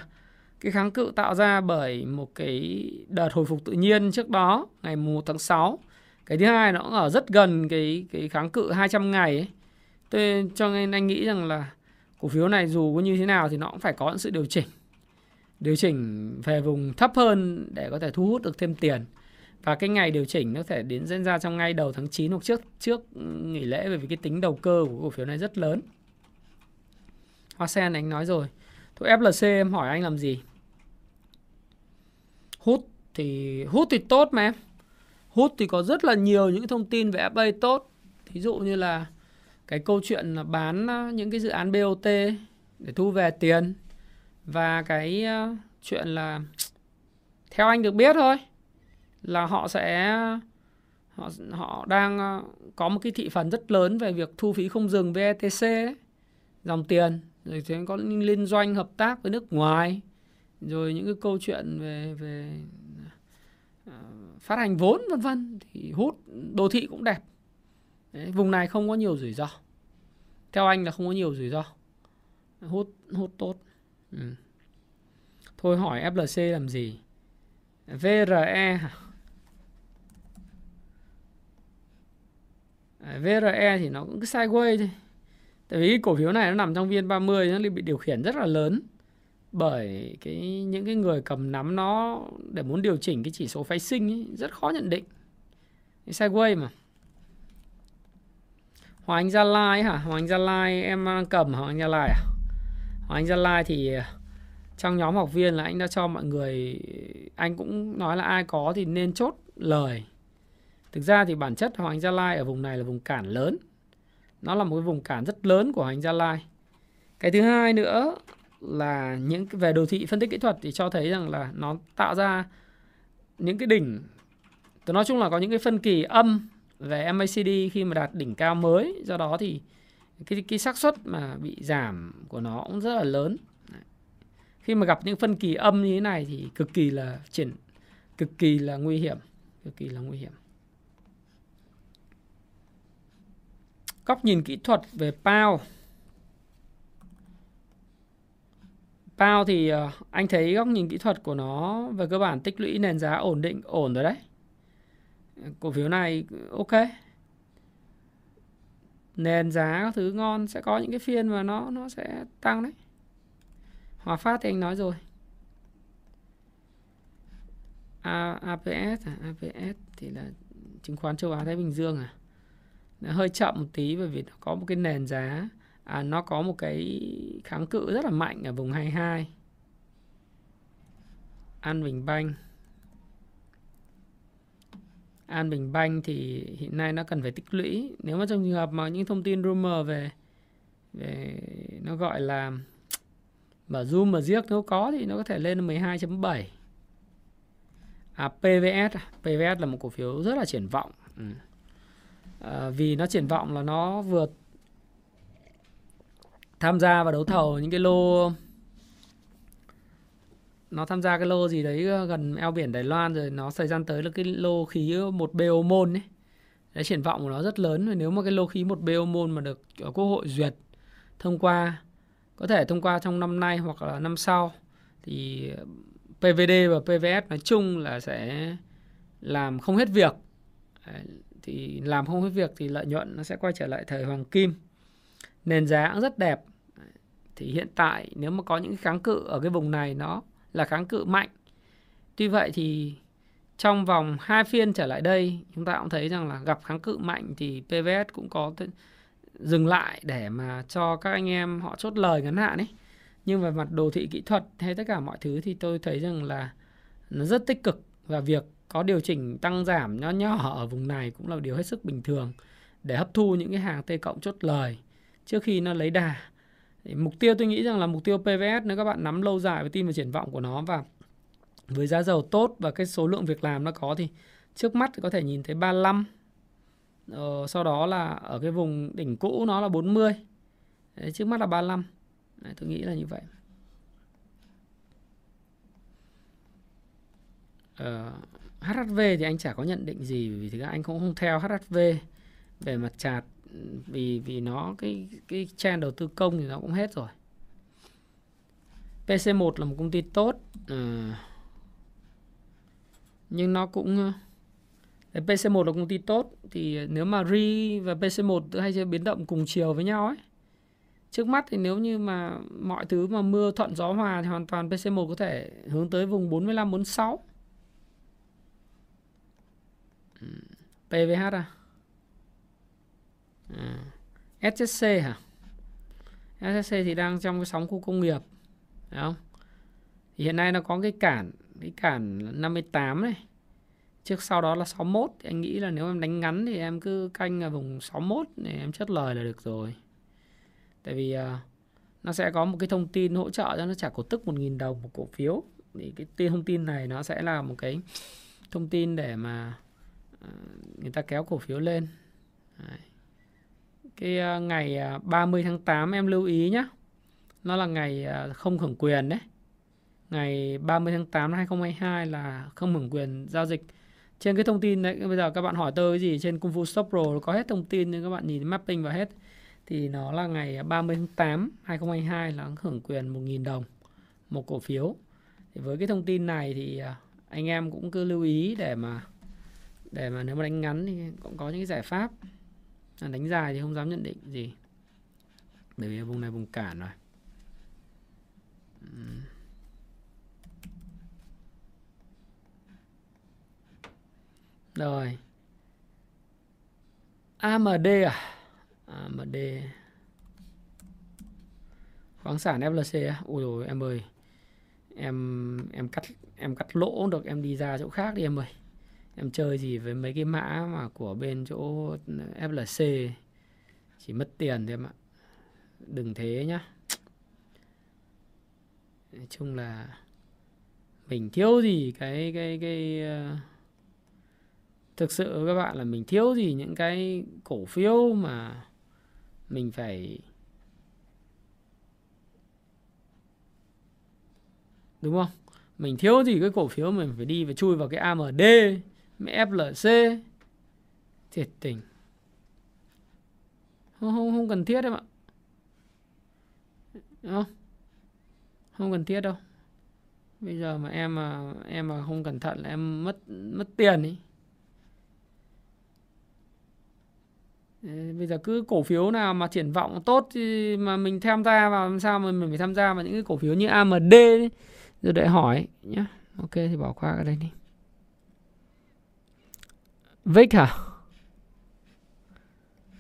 B: cái kháng cự tạo ra bởi một cái đợt hồi phục tự nhiên trước đó, ngày 1 tháng 6 cái thứ hai nó cũng ở rất gần cái cái kháng cự 200 ngày ấy. Tôi, cho nên anh nghĩ rằng là cổ phiếu này dù có như thế nào thì nó cũng phải có những sự điều chỉnh. Điều chỉnh về vùng thấp hơn để có thể thu hút được thêm tiền. Và cái ngày điều chỉnh nó có thể đến diễn ra trong ngay đầu tháng 9 hoặc trước trước nghỉ lễ. Bởi vì cái tính đầu cơ của cổ phiếu này rất lớn. Hoa sen anh nói rồi. Thôi FLC em hỏi anh làm gì? Hút thì hút thì tốt mà em. Hút thì có rất là nhiều những thông tin về FA tốt. Thí dụ như là cái câu chuyện là bán ờ, những cái dự án BOT để thu về tiền. Và cái ờ, chuyện là theo anh được biết thôi là họ sẽ ờ, họ họ đang có một cái thị phần rất lớn về việc thu phí không dừng VETC ấy, dòng tiền rồi thế có những liên doanh hợp tác với nước ngoài rồi những cái câu chuyện về về à, phát hành vốn vân vân thì hút đô thị cũng đẹp đấy, vùng này không có nhiều rủi ro theo anh là không có nhiều rủi ro hút hút tốt Ừ. Thôi hỏi FLC làm gì? VRE hả? VRE thì nó cũng cứ sideways thôi. Tại vì cổ phiếu này nó nằm trong viên 30 nó bị điều khiển rất là lớn bởi cái những cái người cầm nắm nó để muốn điều chỉnh cái chỉ số phái sinh ấy, rất khó nhận định. Cái sideways mà. Hoàng Anh Gia Lai hả? Hoàng Anh Gia Lai em đang cầm Hoàng Anh Gia Lai à? anh Gia Lai thì à, trong nhóm học viên là anh đã cho mọi người anh cũng nói là ai có thì nên chốt lời thực ra thì bản chất Hoàng Anh Gia Lai ở vùng này là vùng cản lớn nó là một cái vùng cản rất lớn của hành Gia Lai. Cái thứ hai nữa là những về đồ thị phân tích kỹ thuật thì cho thấy rằng là nó tạo ra những cái đỉnh. Tôi nói chung là có những cái phân kỳ âm về MACD khi mà đạt đỉnh cao mới. Do đó thì cái cái xác suất mà bị giảm của nó cũng rất là lớn. Khi mà gặp những phân kỳ âm như thế này thì cực kỳ là triển cực kỳ là nguy hiểm, cực kỳ là nguy hiểm. Góc nhìn kỹ thuật về PAO PAO thì ờ, anh thấy góc nhìn kỹ thuật của nó về cơ bản tích lũy nền giá ổn định ổn rồi đấy. Cổ phiếu này ok. Nền giá các thứ ngon sẽ có những cái phiên mà nó nó sẽ tăng đấy. Hòa Phát thì anh nói rồi. A, APS à, APS thì là chứng khoán châu Á Thái Bình Dương à? Nó hơi chậm một tí bởi vì nó có một cái nền giá. À, nó có một cái kháng cự rất là mạnh ở vùng 22 An Bình Banh. An Bình Banh thì hiện nay nó cần phải tích lũy. Nếu mà trong trường hợp mà những thông tin rumor về về nó gọi là mở zoom mà giết nếu có thì nó có thể lên 12.7 à PVS à, PVS là một cổ phiếu rất là triển vọng. Ừ à, vì nó triển vọng là nó vừa tham gia vào đấu thầu những cái lô nó tham gia cái lô gì đấy ờ, gần eo biển Đài Loan rồi nó thời gian tới là cái lô khí một BO môn ấy. Đấy triển vọng của nó rất lớn và nếu mà cái lô khí một BO môn mà được ờ, quốc hội duyệt thông qua có thể thông qua trong năm nay hoặc là năm sau thì PVD và PVS nói chung là sẽ làm không hết việc thì làm không hết việc thì lợi nhuận nó sẽ quay trở lại thời hoàng kim nền giá cũng rất đẹp thì hiện tại nếu mà có những kháng cự ở cái vùng này nó là kháng cự mạnh. Tuy vậy thì trong vòng hai phiên trở lại đây, chúng ta cũng thấy rằng là gặp kháng cự mạnh thì PVS cũng có dừng lại để mà cho các anh em họ chốt lời ngắn hạn ấy. Nhưng về mặt đồ thị kỹ thuật hay tất cả mọi thứ thì tôi thấy rằng là nó rất tích cực và việc có điều chỉnh tăng giảm nhỏ nhỏ ở vùng này cũng là điều hết sức bình thường để hấp thu những cái hàng T cộng chốt lời trước khi nó lấy đà. Mục tiêu tôi nghĩ rằng là mục tiêu PVS nếu các bạn nắm lâu dài và tin vào triển vọng của nó và với giá dầu tốt và cái số lượng việc làm nó có thì trước mắt thì có thể nhìn thấy 35 ờ, sau đó là ở cái vùng đỉnh cũ nó là 40 Đấy, trước mắt là 35 Đấy, tôi nghĩ là như vậy. Ờ, HHV thì anh chả có nhận định gì vì thực ra anh cũng không theo HHV về mặt chart vì vì nó cái cái trend đầu tư công thì nó cũng hết rồi. PC1 là một công ty tốt uh, nhưng nó cũng ờ, PC1 là công ty tốt thì nếu mà RI và PC1 hay chơi biến động cùng chiều với nhau ấy trước mắt thì nếu như mà mọi thứ mà mưa thuận gió hòa thì hoàn toàn PC1 có thể hướng tới vùng 45 46 PVH à? à SSC hả? SSC thì đang trong cái sóng khu công nghiệp Đấy không? Thì hiện nay nó có cái cản cái cản 58 này trước sau đó là 61 thì anh nghĩ là nếu em đánh ngắn thì em cứ canh ở vùng 61 để em chất lời là được rồi tại vì uh, nó sẽ có một cái thông tin hỗ trợ cho nó trả cổ tức 1.000 đồng một cổ phiếu thì cái thông tin này nó sẽ là một cái thông tin để mà Ờ, người ta kéo cổ phiếu lên Đấy. cái ờ, ngày ờ, 30 tháng 8 em lưu ý nhé nó là ngày không hưởng quyền đấy ngày 30 tháng 8 năm 2022 là không hưởng quyền giao dịch. Trên cái thông tin đấy, bây giờ các bạn hỏi tôi cái gì trên Kung Fu Stop Pro có hết thông tin nhưng các bạn nhìn mapping vào hết thì nó là ngày 30 tháng 8 2022 là hưởng quyền 1.000 đồng một cổ phiếu. Thì với cái thông tin này thì anh em cũng cứ lưu ý để mà để mà nếu mà đánh ngắn thì cũng có những cái giải pháp. À, đánh dài thì không dám nhận định gì. Bởi vì vùng này vùng cản rồi. Rồi. AMD à? AMD. Khoáng sản FLC á. ui rồi em ơi. Em em cắt em cắt lỗ được, em đi ra chỗ khác đi em ơi. Em chơi gì với mấy cái mã mà của bên chỗ ừ, FLC chỉ mất tiền thôi em ạ. Đừng thế nhá. Nói chung là mình thiếu gì cái cái cái uh, thực sự các bạn là mình thiếu gì những cái cổ phiếu mà mình phải đúng không mình thiếu gì cái cổ phiếu mình phải đi và chui vào cái AMD FLC thiệt tình. Không không không cần thiết em ạ. Không? Không cần thiết đâu. Bây giờ mà em mà em mà không cẩn thận là em mất mất tiền ý. Bây giờ cứ cổ phiếu nào mà triển vọng tốt thì mà mình tham gia vào, làm sao mà mình phải tham gia vào những cái cổ phiếu như AMD ấy. rồi để hỏi nhá. Ok, thì bỏ qua cái đây đi. Vic hả?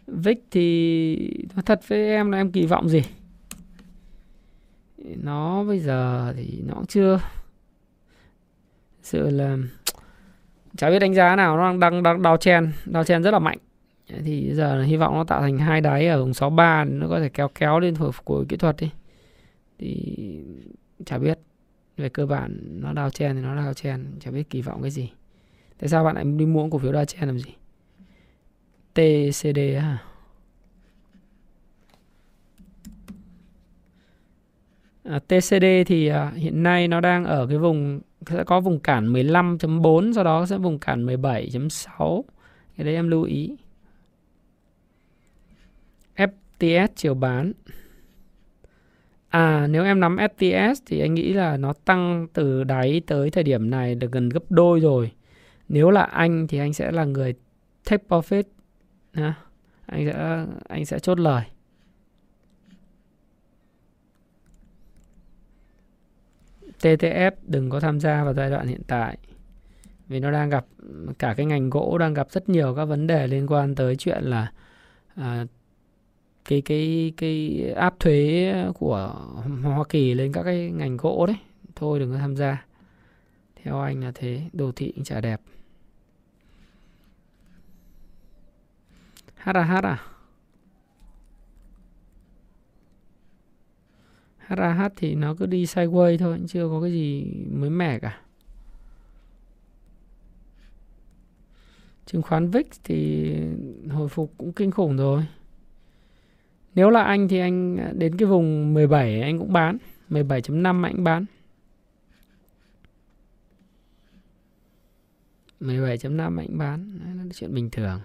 B: Vic thì nói thật với em là em kỳ vọng gì? Nó bây giờ thì nó cũng chưa. Sự là chả biết đánh giá nào, nó đang đang đang đào chen đào chen rất là mạnh. Thì giờ là hy vọng nó tạo thành hai đáy ở vùng 63 nó có thể kéo kéo lên hồi phục hồi kỹ thuật đi. Thì chả biết, về cơ bản nó đào chen thì nó đào chen, chả biết kỳ vọng cái gì tại sao bạn lại đi mua cổ phiếu đa chen làm gì? TCD à À, TCD thì à, hiện nay nó đang ở cái vùng sẽ có vùng cản 15.4 sau đó sẽ vùng cản 17.6 cái đấy em lưu ý. FTS chiều bán. À nếu em nắm FTS thì anh nghĩ là nó tăng từ đáy tới thời điểm này được gần gấp đôi rồi. Nếu là anh thì anh sẽ là người take profit ha. Anh sẽ anh sẽ chốt lời. TTF đừng có tham gia vào giai đoạn hiện tại vì nó đang gặp cả cái ngành gỗ đang gặp rất nhiều các vấn đề liên quan tới chuyện là à, cái cái cái áp thuế của Hoa Kỳ lên các cái ngành gỗ đấy thôi đừng có tham gia theo anh là thế, đô thị cũng chả đẹp. Hát à hát à. Hát à hát thì nó cứ đi sideways thôi chưa có cái gì mới mẻ cả. Chứng khoán VIX thì hồi phục cũng kinh khủng rồi. Nếu là anh thì anh đến cái vùng 17 anh cũng bán 17.5 anh bán. 17.5 anh bán Đấy là chuyện bình thường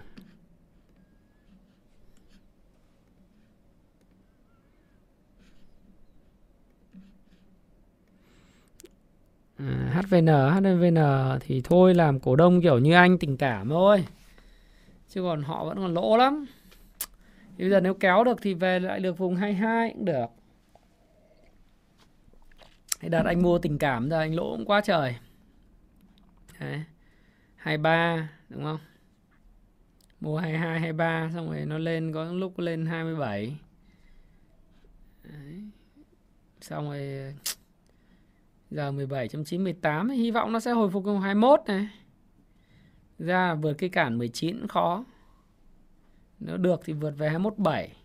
B: À, HVN, HVN thì thôi làm cổ đông kiểu như anh tình cảm thôi. Chứ còn họ vẫn còn lỗ lắm. Thì bây giờ nếu kéo được thì về lại được vùng 22 cũng được. Hay đợt anh mua tình cảm giờ anh lỗ cũng quá trời. Đấy. 23 đúng không? Mua 22 23 xong rồi nó lên có lúc lên 27. Đấy. Xong rồi giờ 17.918 hy vọng nó sẽ hồi phục vào 21 này. Ra vượt cái cản 19 cũng khó. Nếu được thì vượt về 217.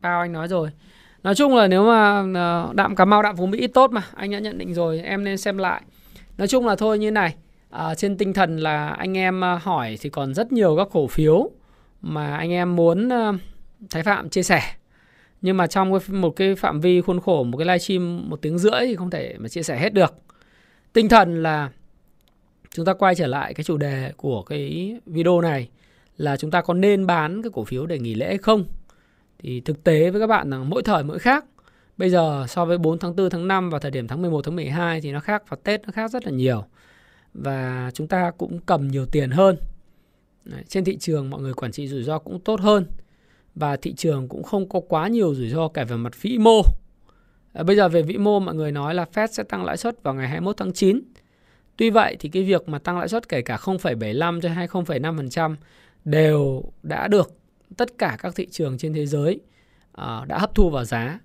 B: Bao anh nói rồi. Nói chung là nếu mà ờ, đạm Cà Mau, đạm Phú Mỹ tốt mà, anh đã nhận định rồi, em nên xem lại. Nói chung là thôi như này, à, trên tinh thần là anh em à, hỏi thì còn rất nhiều các cổ phiếu mà anh em muốn à, Thái Phạm chia sẻ. Nhưng mà trong một cái phạm vi khuôn khổ một cái livestream một tiếng rưỡi thì không thể mà chia sẻ hết được. Tinh thần là chúng ta quay trở lại cái chủ đề của cái video này là chúng ta có nên bán cái cổ phiếu để nghỉ lễ hay không thì thực tế với các bạn là mỗi thời mỗi khác bây giờ so với 4 tháng 4 tháng 5 và thời điểm tháng 11 tháng 12 thì nó khác và Tết nó khác rất là nhiều. Và chúng ta cũng cầm nhiều tiền hơn. Đấy, trên thị trường mọi người quản trị rủi ro cũng tốt hơn. Và thị trường cũng không có quá nhiều rủi ro cả về mặt vĩ mô. À, bây giờ về vĩ mô mọi người nói là Fed sẽ tăng lãi suất vào ngày 21 tháng 9 Tuy vậy thì cái việc mà tăng lãi suất kể cả 0,75 cho hay 0,5% đều đã được tất cả các thị trường trên thế giới uh, đã hấp thu vào giá.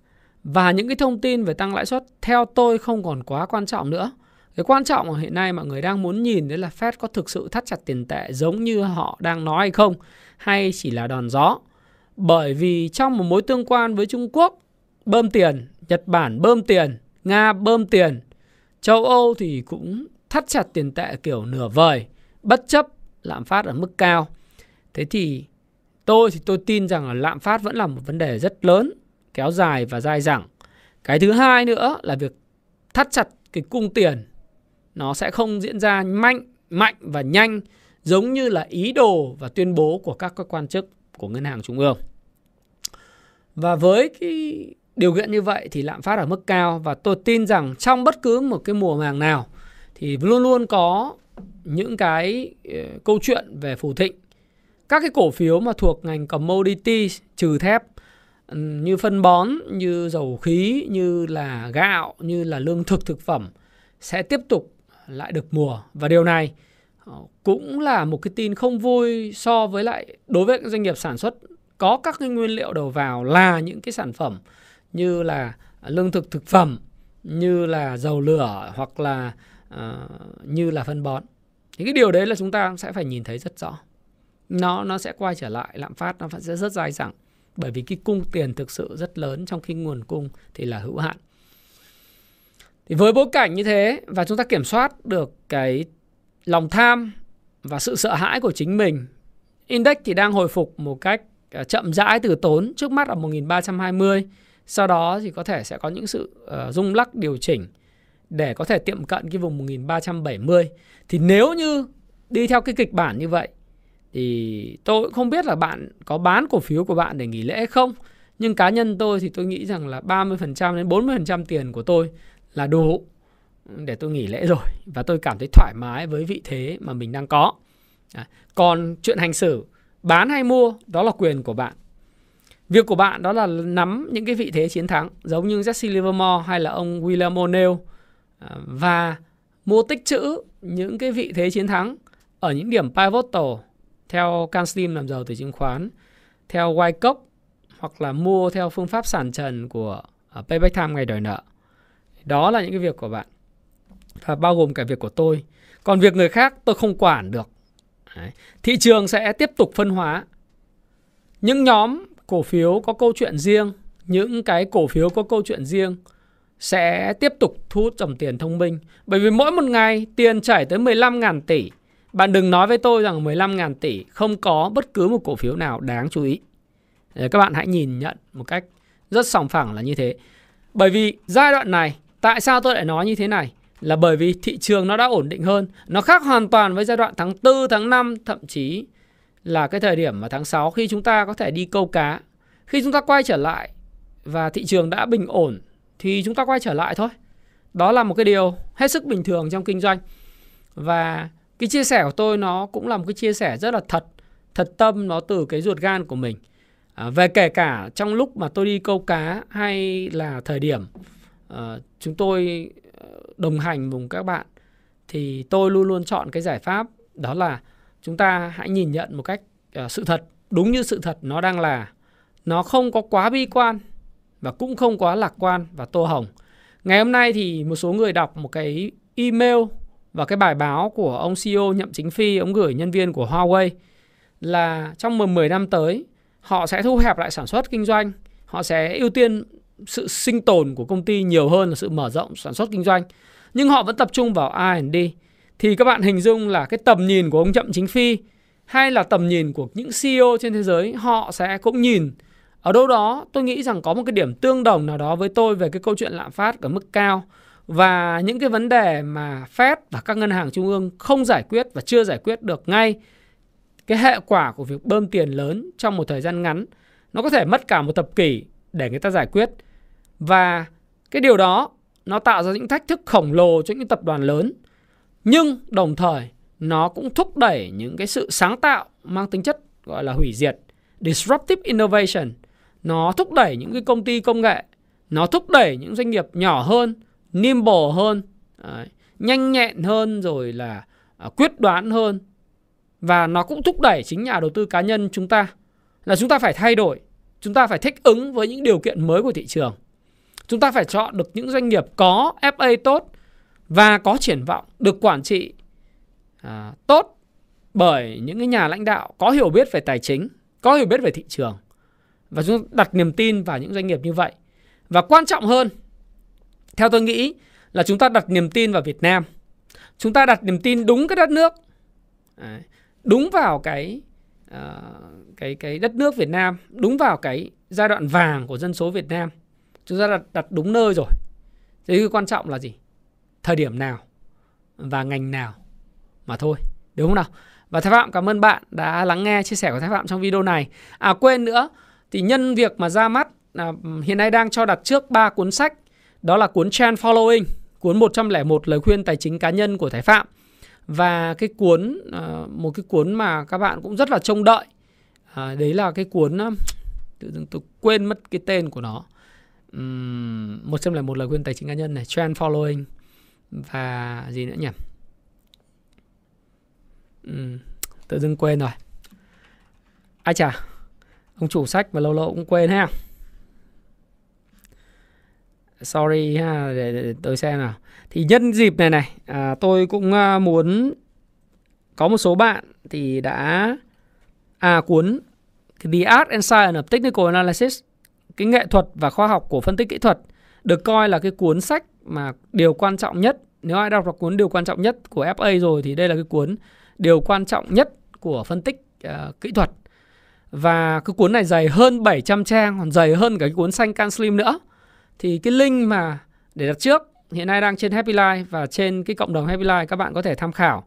B: Và những cái thông tin về tăng lãi suất theo tôi không còn quá quan trọng nữa. Cái quan trọng mà hiện nay mọi người đang muốn nhìn đấy là Fed có thực sự thắt chặt tiền tệ giống như họ đang nói hay không hay chỉ là đòn gió. Bởi vì trong một mối tương quan với Trung Quốc bơm tiền, Nhật Bản bơm tiền, Nga bơm tiền, châu Âu thì cũng thắt chặt tiền tệ kiểu nửa vời, bất chấp lạm phát ở mức cao. Thế thì tôi thì tôi tin rằng là lạm phát vẫn là một vấn đề rất lớn, kéo dài và dai dẳng. Cái thứ hai nữa là việc thắt chặt cái cung tiền nó sẽ không diễn ra mạnh, mạnh và nhanh giống như là ý đồ và tuyên bố của các cơ quan chức của ngân hàng trung ương. Và với cái điều kiện như vậy thì lạm phát ở mức cao và tôi tin rằng trong bất cứ một cái mùa màng nào thì luôn luôn có những cái ờ, câu chuyện về phù thịnh các cái cổ phiếu mà thuộc ngành commodity trừ thép như phân bón, như dầu khí, như là gạo, như là lương thực thực phẩm sẽ tiếp tục lại được mùa. Và điều này ờ, cũng là một cái tin không vui so với lại đối với các doanh nghiệp sản xuất. Có các cái nguyên liệu đầu vào là những cái sản phẩm như là lương thực thực phẩm như là dầu lửa hoặc là uh, như là phân bón. Thì cái điều đấy là chúng ta sẽ phải nhìn thấy rất rõ. Nó nó sẽ quay trở lại lạm phát nó sẽ rất dài dẳng bởi vì cái cung tiền thực sự rất lớn trong khi nguồn cung thì là hữu hạn. Thì với bối cảnh như thế và chúng ta kiểm soát được cái lòng tham và sự sợ hãi của chính mình index thì đang hồi phục một cách à, chậm rãi từ tốn trước mắt ở 1320 sau đó thì có thể sẽ có những sự uh, rung lắc điều chỉnh để có thể tiệm cận cái vùng 1370 thì nếu như đi theo cái kịch bản như vậy thì tôi không biết là bạn có bán cổ phiếu của bạn để nghỉ lễ không nhưng cá nhân tôi thì tôi nghĩ rằng là 30% đến 40% tiền của tôi là đủ để tôi nghỉ lễ rồi và tôi cảm thấy thoải mái với vị thế mà mình đang có. À, còn chuyện hành xử bán hay mua đó là quyền của bạn. việc của bạn đó là nắm những cái vị thế chiến thắng giống như Jesse Livermore hay là ông William O'Neill à, và mua tích trữ những cái vị thế chiến thắng ở những điểm pivotal theo CanSlim làm giàu từ chứng khoán, theo Wyckoff hoặc là mua theo phương pháp sản trần của à, Payback Time ngày đòi nợ. Đó là những cái việc của bạn. Và bao gồm cả việc của tôi. Còn việc người khác tôi không quản được. Đấy. Thị trường sẽ tiếp tục phân hóa. Những nhóm cổ phiếu có câu chuyện riêng, những cái cổ phiếu có câu chuyện riêng sẽ tiếp tục thu hút dòng tiền thông minh. Bởi vì mỗi một ngày tiền chảy tới 15.000 tỷ. Bạn đừng nói với tôi rằng 15.000 tỷ không có bất cứ một cổ phiếu nào đáng chú ý. Để các bạn hãy nhìn nhận một cách rất sòng phẳng là như thế. Bởi vì giai đoạn này, tại sao tôi lại nói như thế này? Là bởi vì thị trường nó đã ổn định hơn. Nó khác hoàn toàn với giai đoạn tháng 4, tháng 5, thậm chí là cái thời điểm mà tháng 6 khi chúng ta có thể đi câu cá. Khi chúng ta quay trở lại và thị trường đã bình ổn thì chúng ta quay trở lại thôi. Đó là một cái điều hết sức bình thường trong kinh doanh. Và cái chia sẻ của tôi nó cũng là một cái chia sẻ rất là thật, thật tâm nó từ cái ruột gan của mình. À, về kể cả trong lúc mà tôi đi câu cá hay là thời điểm à, chúng tôi ờ, đồng hành cùng các bạn thì tôi luôn luôn chọn cái giải pháp đó là chúng ta hãy nhìn nhận một cách à, sự thật. Đúng như sự thật nó đang là nó không có quá bi quan và cũng không quá lạc quan và tô hồng. Ngày hôm nay thì một số người đọc một cái email và cái bài báo của ông CEO Nhậm Chính Phi, ông gửi nhân viên của Huawei là trong 10 năm tới, họ sẽ thu hẹp lại sản xuất kinh doanh. Họ sẽ ưu tiên sự sinh tồn của công ty nhiều hơn là sự mở rộng sản xuất kinh doanh. Nhưng họ vẫn tập trung vào R&D thì các bạn hình dung là cái tầm nhìn của ông Nhậm Chính Phi hay là tầm nhìn của những CEO trên thế giới, họ sẽ cũng nhìn. Ở đâu đó, tôi nghĩ rằng có một cái điểm tương đồng nào đó với tôi về cái câu chuyện lạm phát ở mức cao và những cái vấn đề mà Fed và các ngân hàng trung ương không giải quyết và chưa giải quyết được ngay, cái hệ quả của việc bơm tiền lớn trong một thời gian ngắn, nó có thể mất cả một thập kỷ để người ta giải quyết. Và cái điều đó nó tạo ra những thách thức khổng lồ cho những tập đoàn lớn. Nhưng đồng thời, nó cũng thúc đẩy những cái sự sáng tạo mang tính chất gọi là hủy diệt, disruptive innovation. Nó thúc đẩy những cái công ty công nghệ, nó thúc đẩy những doanh nghiệp nhỏ hơn nimble hơn đấy, nhanh nhẹn hơn rồi là à, quyết đoán hơn. Và nó cũng thúc đẩy chính nhà đầu tư cá nhân chúng ta là chúng ta phải thay đổi chúng ta phải thích ứng với những điều kiện mới của thị trường. Chúng ta phải chọn được những doanh nghiệp có FA tốt và có triển vọng được quản trị à, tốt bởi những cái nhà lãnh đạo có hiểu biết về tài chính có hiểu biết về thị trường. Và chúng ta đặt niềm tin vào những doanh nghiệp như vậy. Và quan trọng hơn theo tôi nghĩ là chúng ta đặt niềm tin vào Việt Nam chúng ta đặt niềm tin đúng cái đất nước đúng vào cái uh, cái cái đất nước Việt Nam, đúng vào cái giai đoạn vàng của dân số Việt Nam. Chúng ta đặt, đặt đúng nơi rồi. Thế cái quan trọng là gì? Thời điểm nào và ngành nào mà thôi, đúng không nào? Và Thái Phạm cảm ơn bạn đã lắng nghe chia sẻ của Thái Phạm trong video này. À quên nữa, thì nhân việc mà ra mắt à, hiện nay đang cho đặt trước ba cuốn sách, đó là cuốn Trend Following, cuốn 101 lời khuyên tài chính cá nhân của Thái Phạm. Và cái cuốn ờ, một cái cuốn mà các bạn cũng rất là trông đợi. À, đấy là cái cuốn tự dưng tôi quên mất cái tên của nó. Một trăm lẻ một lời khuyên tài chính cá nhân này trend following. Và gì nữa nhỉ? Uhm, tự dưng quên rồi. Ai chà ông chủ sách mà lâu lâu cũng quên ha sorry ha để, để, để tôi xem nào. Thì nhân dịp này này à, tôi cũng à, muốn có một số bạn thì đã à cuốn The Art and Science of Technical Analysis cái nghệ thuật và khoa học của phân tích kỹ thuật được coi là cái cuốn sách mà điều quan trọng nhất. Nếu ai đọc được cuốn điều quan trọng nhất của FA rồi thì đây là cái cuốn điều quan trọng nhất của phân tích uh, kỹ thuật. Và cái cuốn này dày hơn 700 trang còn dày hơn cả cái cuốn xanh can slim nữa thì cái link mà để đặt trước hiện nay đang trên Happy Life và trên cái cộng đồng Happy Life các bạn có thể tham khảo.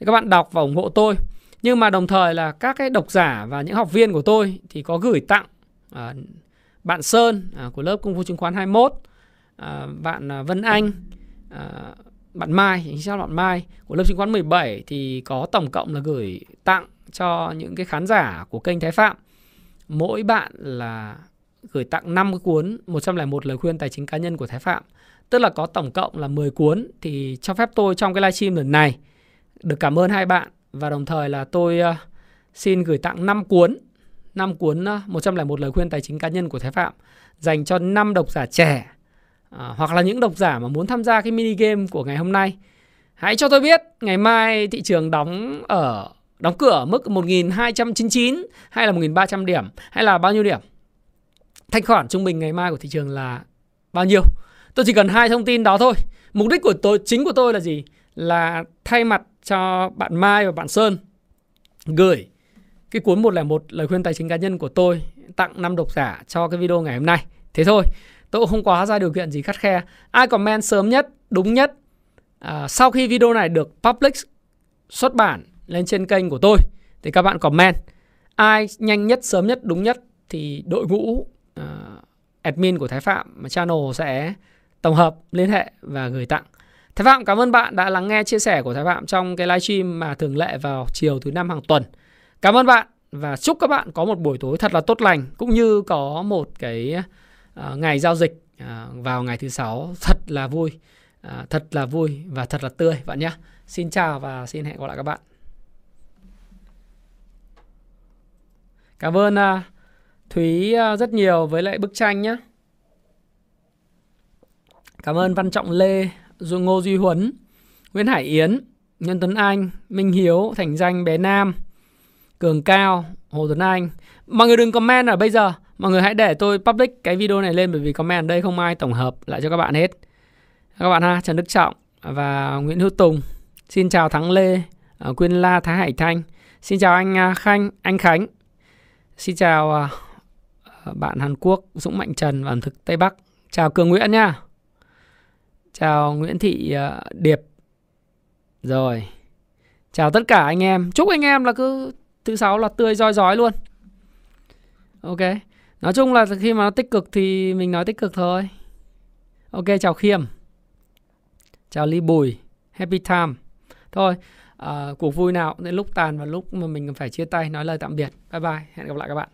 B: Thì các bạn đọc và ủng hộ tôi. Nhưng mà đồng thời là các cái độc giả và những học viên của tôi thì có gửi tặng à, bạn Sơn à, của lớp Công phu chứng khoán 21, à, bạn à, Vân Anh, à, bạn Mai, chính xác bạn Mai của lớp chứng khoán 17 thì có tổng cộng là gửi tặng cho những cái khán giả của kênh Thái Phạm mỗi bạn là gửi tặng 5 cái cuốn 101 lời khuyên tài chính cá nhân của Thái Phạm. Tức là có tổng cộng là 10 cuốn thì cho phép tôi trong cái livestream lần này được cảm ơn hai bạn và đồng thời là tôi uh, xin gửi tặng 5 cuốn 5 cuốn ờ, uh, 101 lời khuyên tài chính cá nhân của Thái Phạm dành cho 5 độc giả trẻ uh, hoặc là những độc giả mà muốn tham gia cái mini game của ngày hôm nay. Hãy cho tôi biết ngày mai thị trường đóng ở đóng cửa ở mức 1299 hay là 1300 điểm hay là bao nhiêu điểm. Thanh khoản trung bình ngày mai của thị trường là bao nhiêu? Tôi chỉ cần hai thông tin đó thôi. Mục đích của tôi chính của tôi là gì? Là thay mặt cho bạn Mai và bạn Sơn gửi cái cuốn 101 lời khuyên tài chính cá nhân của tôi tặng năm độc giả cho cái video ngày hôm nay. Thế thôi, tôi cũng không quá ra điều kiện gì khắt khe. Ai comment sớm nhất, đúng nhất à, sau khi video này được public xuất bản lên trên kênh của tôi thì các bạn comment ai nhanh nhất sớm nhất đúng nhất thì đội ngũ uh, admin của Thái Phạm channel sẽ tổng hợp liên hệ và gửi tặng Thái Phạm cảm ơn bạn đã lắng nghe chia sẻ của Thái Phạm trong cái livestream mà thường lệ vào chiều thứ năm hàng tuần. Cảm ơn bạn và chúc các bạn có một buổi tối thật là tốt lành cũng như có một cái uh, ngày giao dịch uh, vào ngày thứ sáu thật là vui, uh, thật là vui và thật là tươi bạn nhé. Xin chào và xin hẹn gặp lại các bạn. Cảm ơn uh, Thúy à, rất nhiều với lại bức tranh nhé. Cảm ơn Văn Trọng Lê, Ngô Duy Huấn, Nguyễn Hải Yến, Nhân Tuấn Anh, Minh Hiếu, Thành Danh, Bé Nam, Cường Cao, Hồ Tuấn Anh. Mọi người đừng comment ở bây giờ. Mọi người hãy để tôi public cái video này lên bởi vì comment ở đây không ai tổng hợp lại cho các bạn hết. Các bạn ha, Trần Đức Trọng và Nguyễn Hữu Tùng. Xin chào Thắng Lê, à, Quyên La, Thái Hải Thanh. Xin chào anh à, Khanh, anh Khánh. Xin chào bạn Hàn Quốc Dũng Mạnh Trần và ẩm thực Tây Bắc. Chào Cường Nguyễn nha. Chào Nguyễn Thị ờ, Điệp. Rồi. Chào tất cả anh em. Chúc anh em là cứ thứ sáu là tươi roi rói luôn. Ok. Nói chung là khi mà nó tích cực thì mình nói tích cực thôi. Ok, chào Khiêm. Chào Ly Bùi. Happy time. Thôi, uh, cuộc vui nào đến lúc tàn và lúc mà mình phải chia tay nói lời tạm biệt. Bye bye. Hẹn gặp lại các bạn.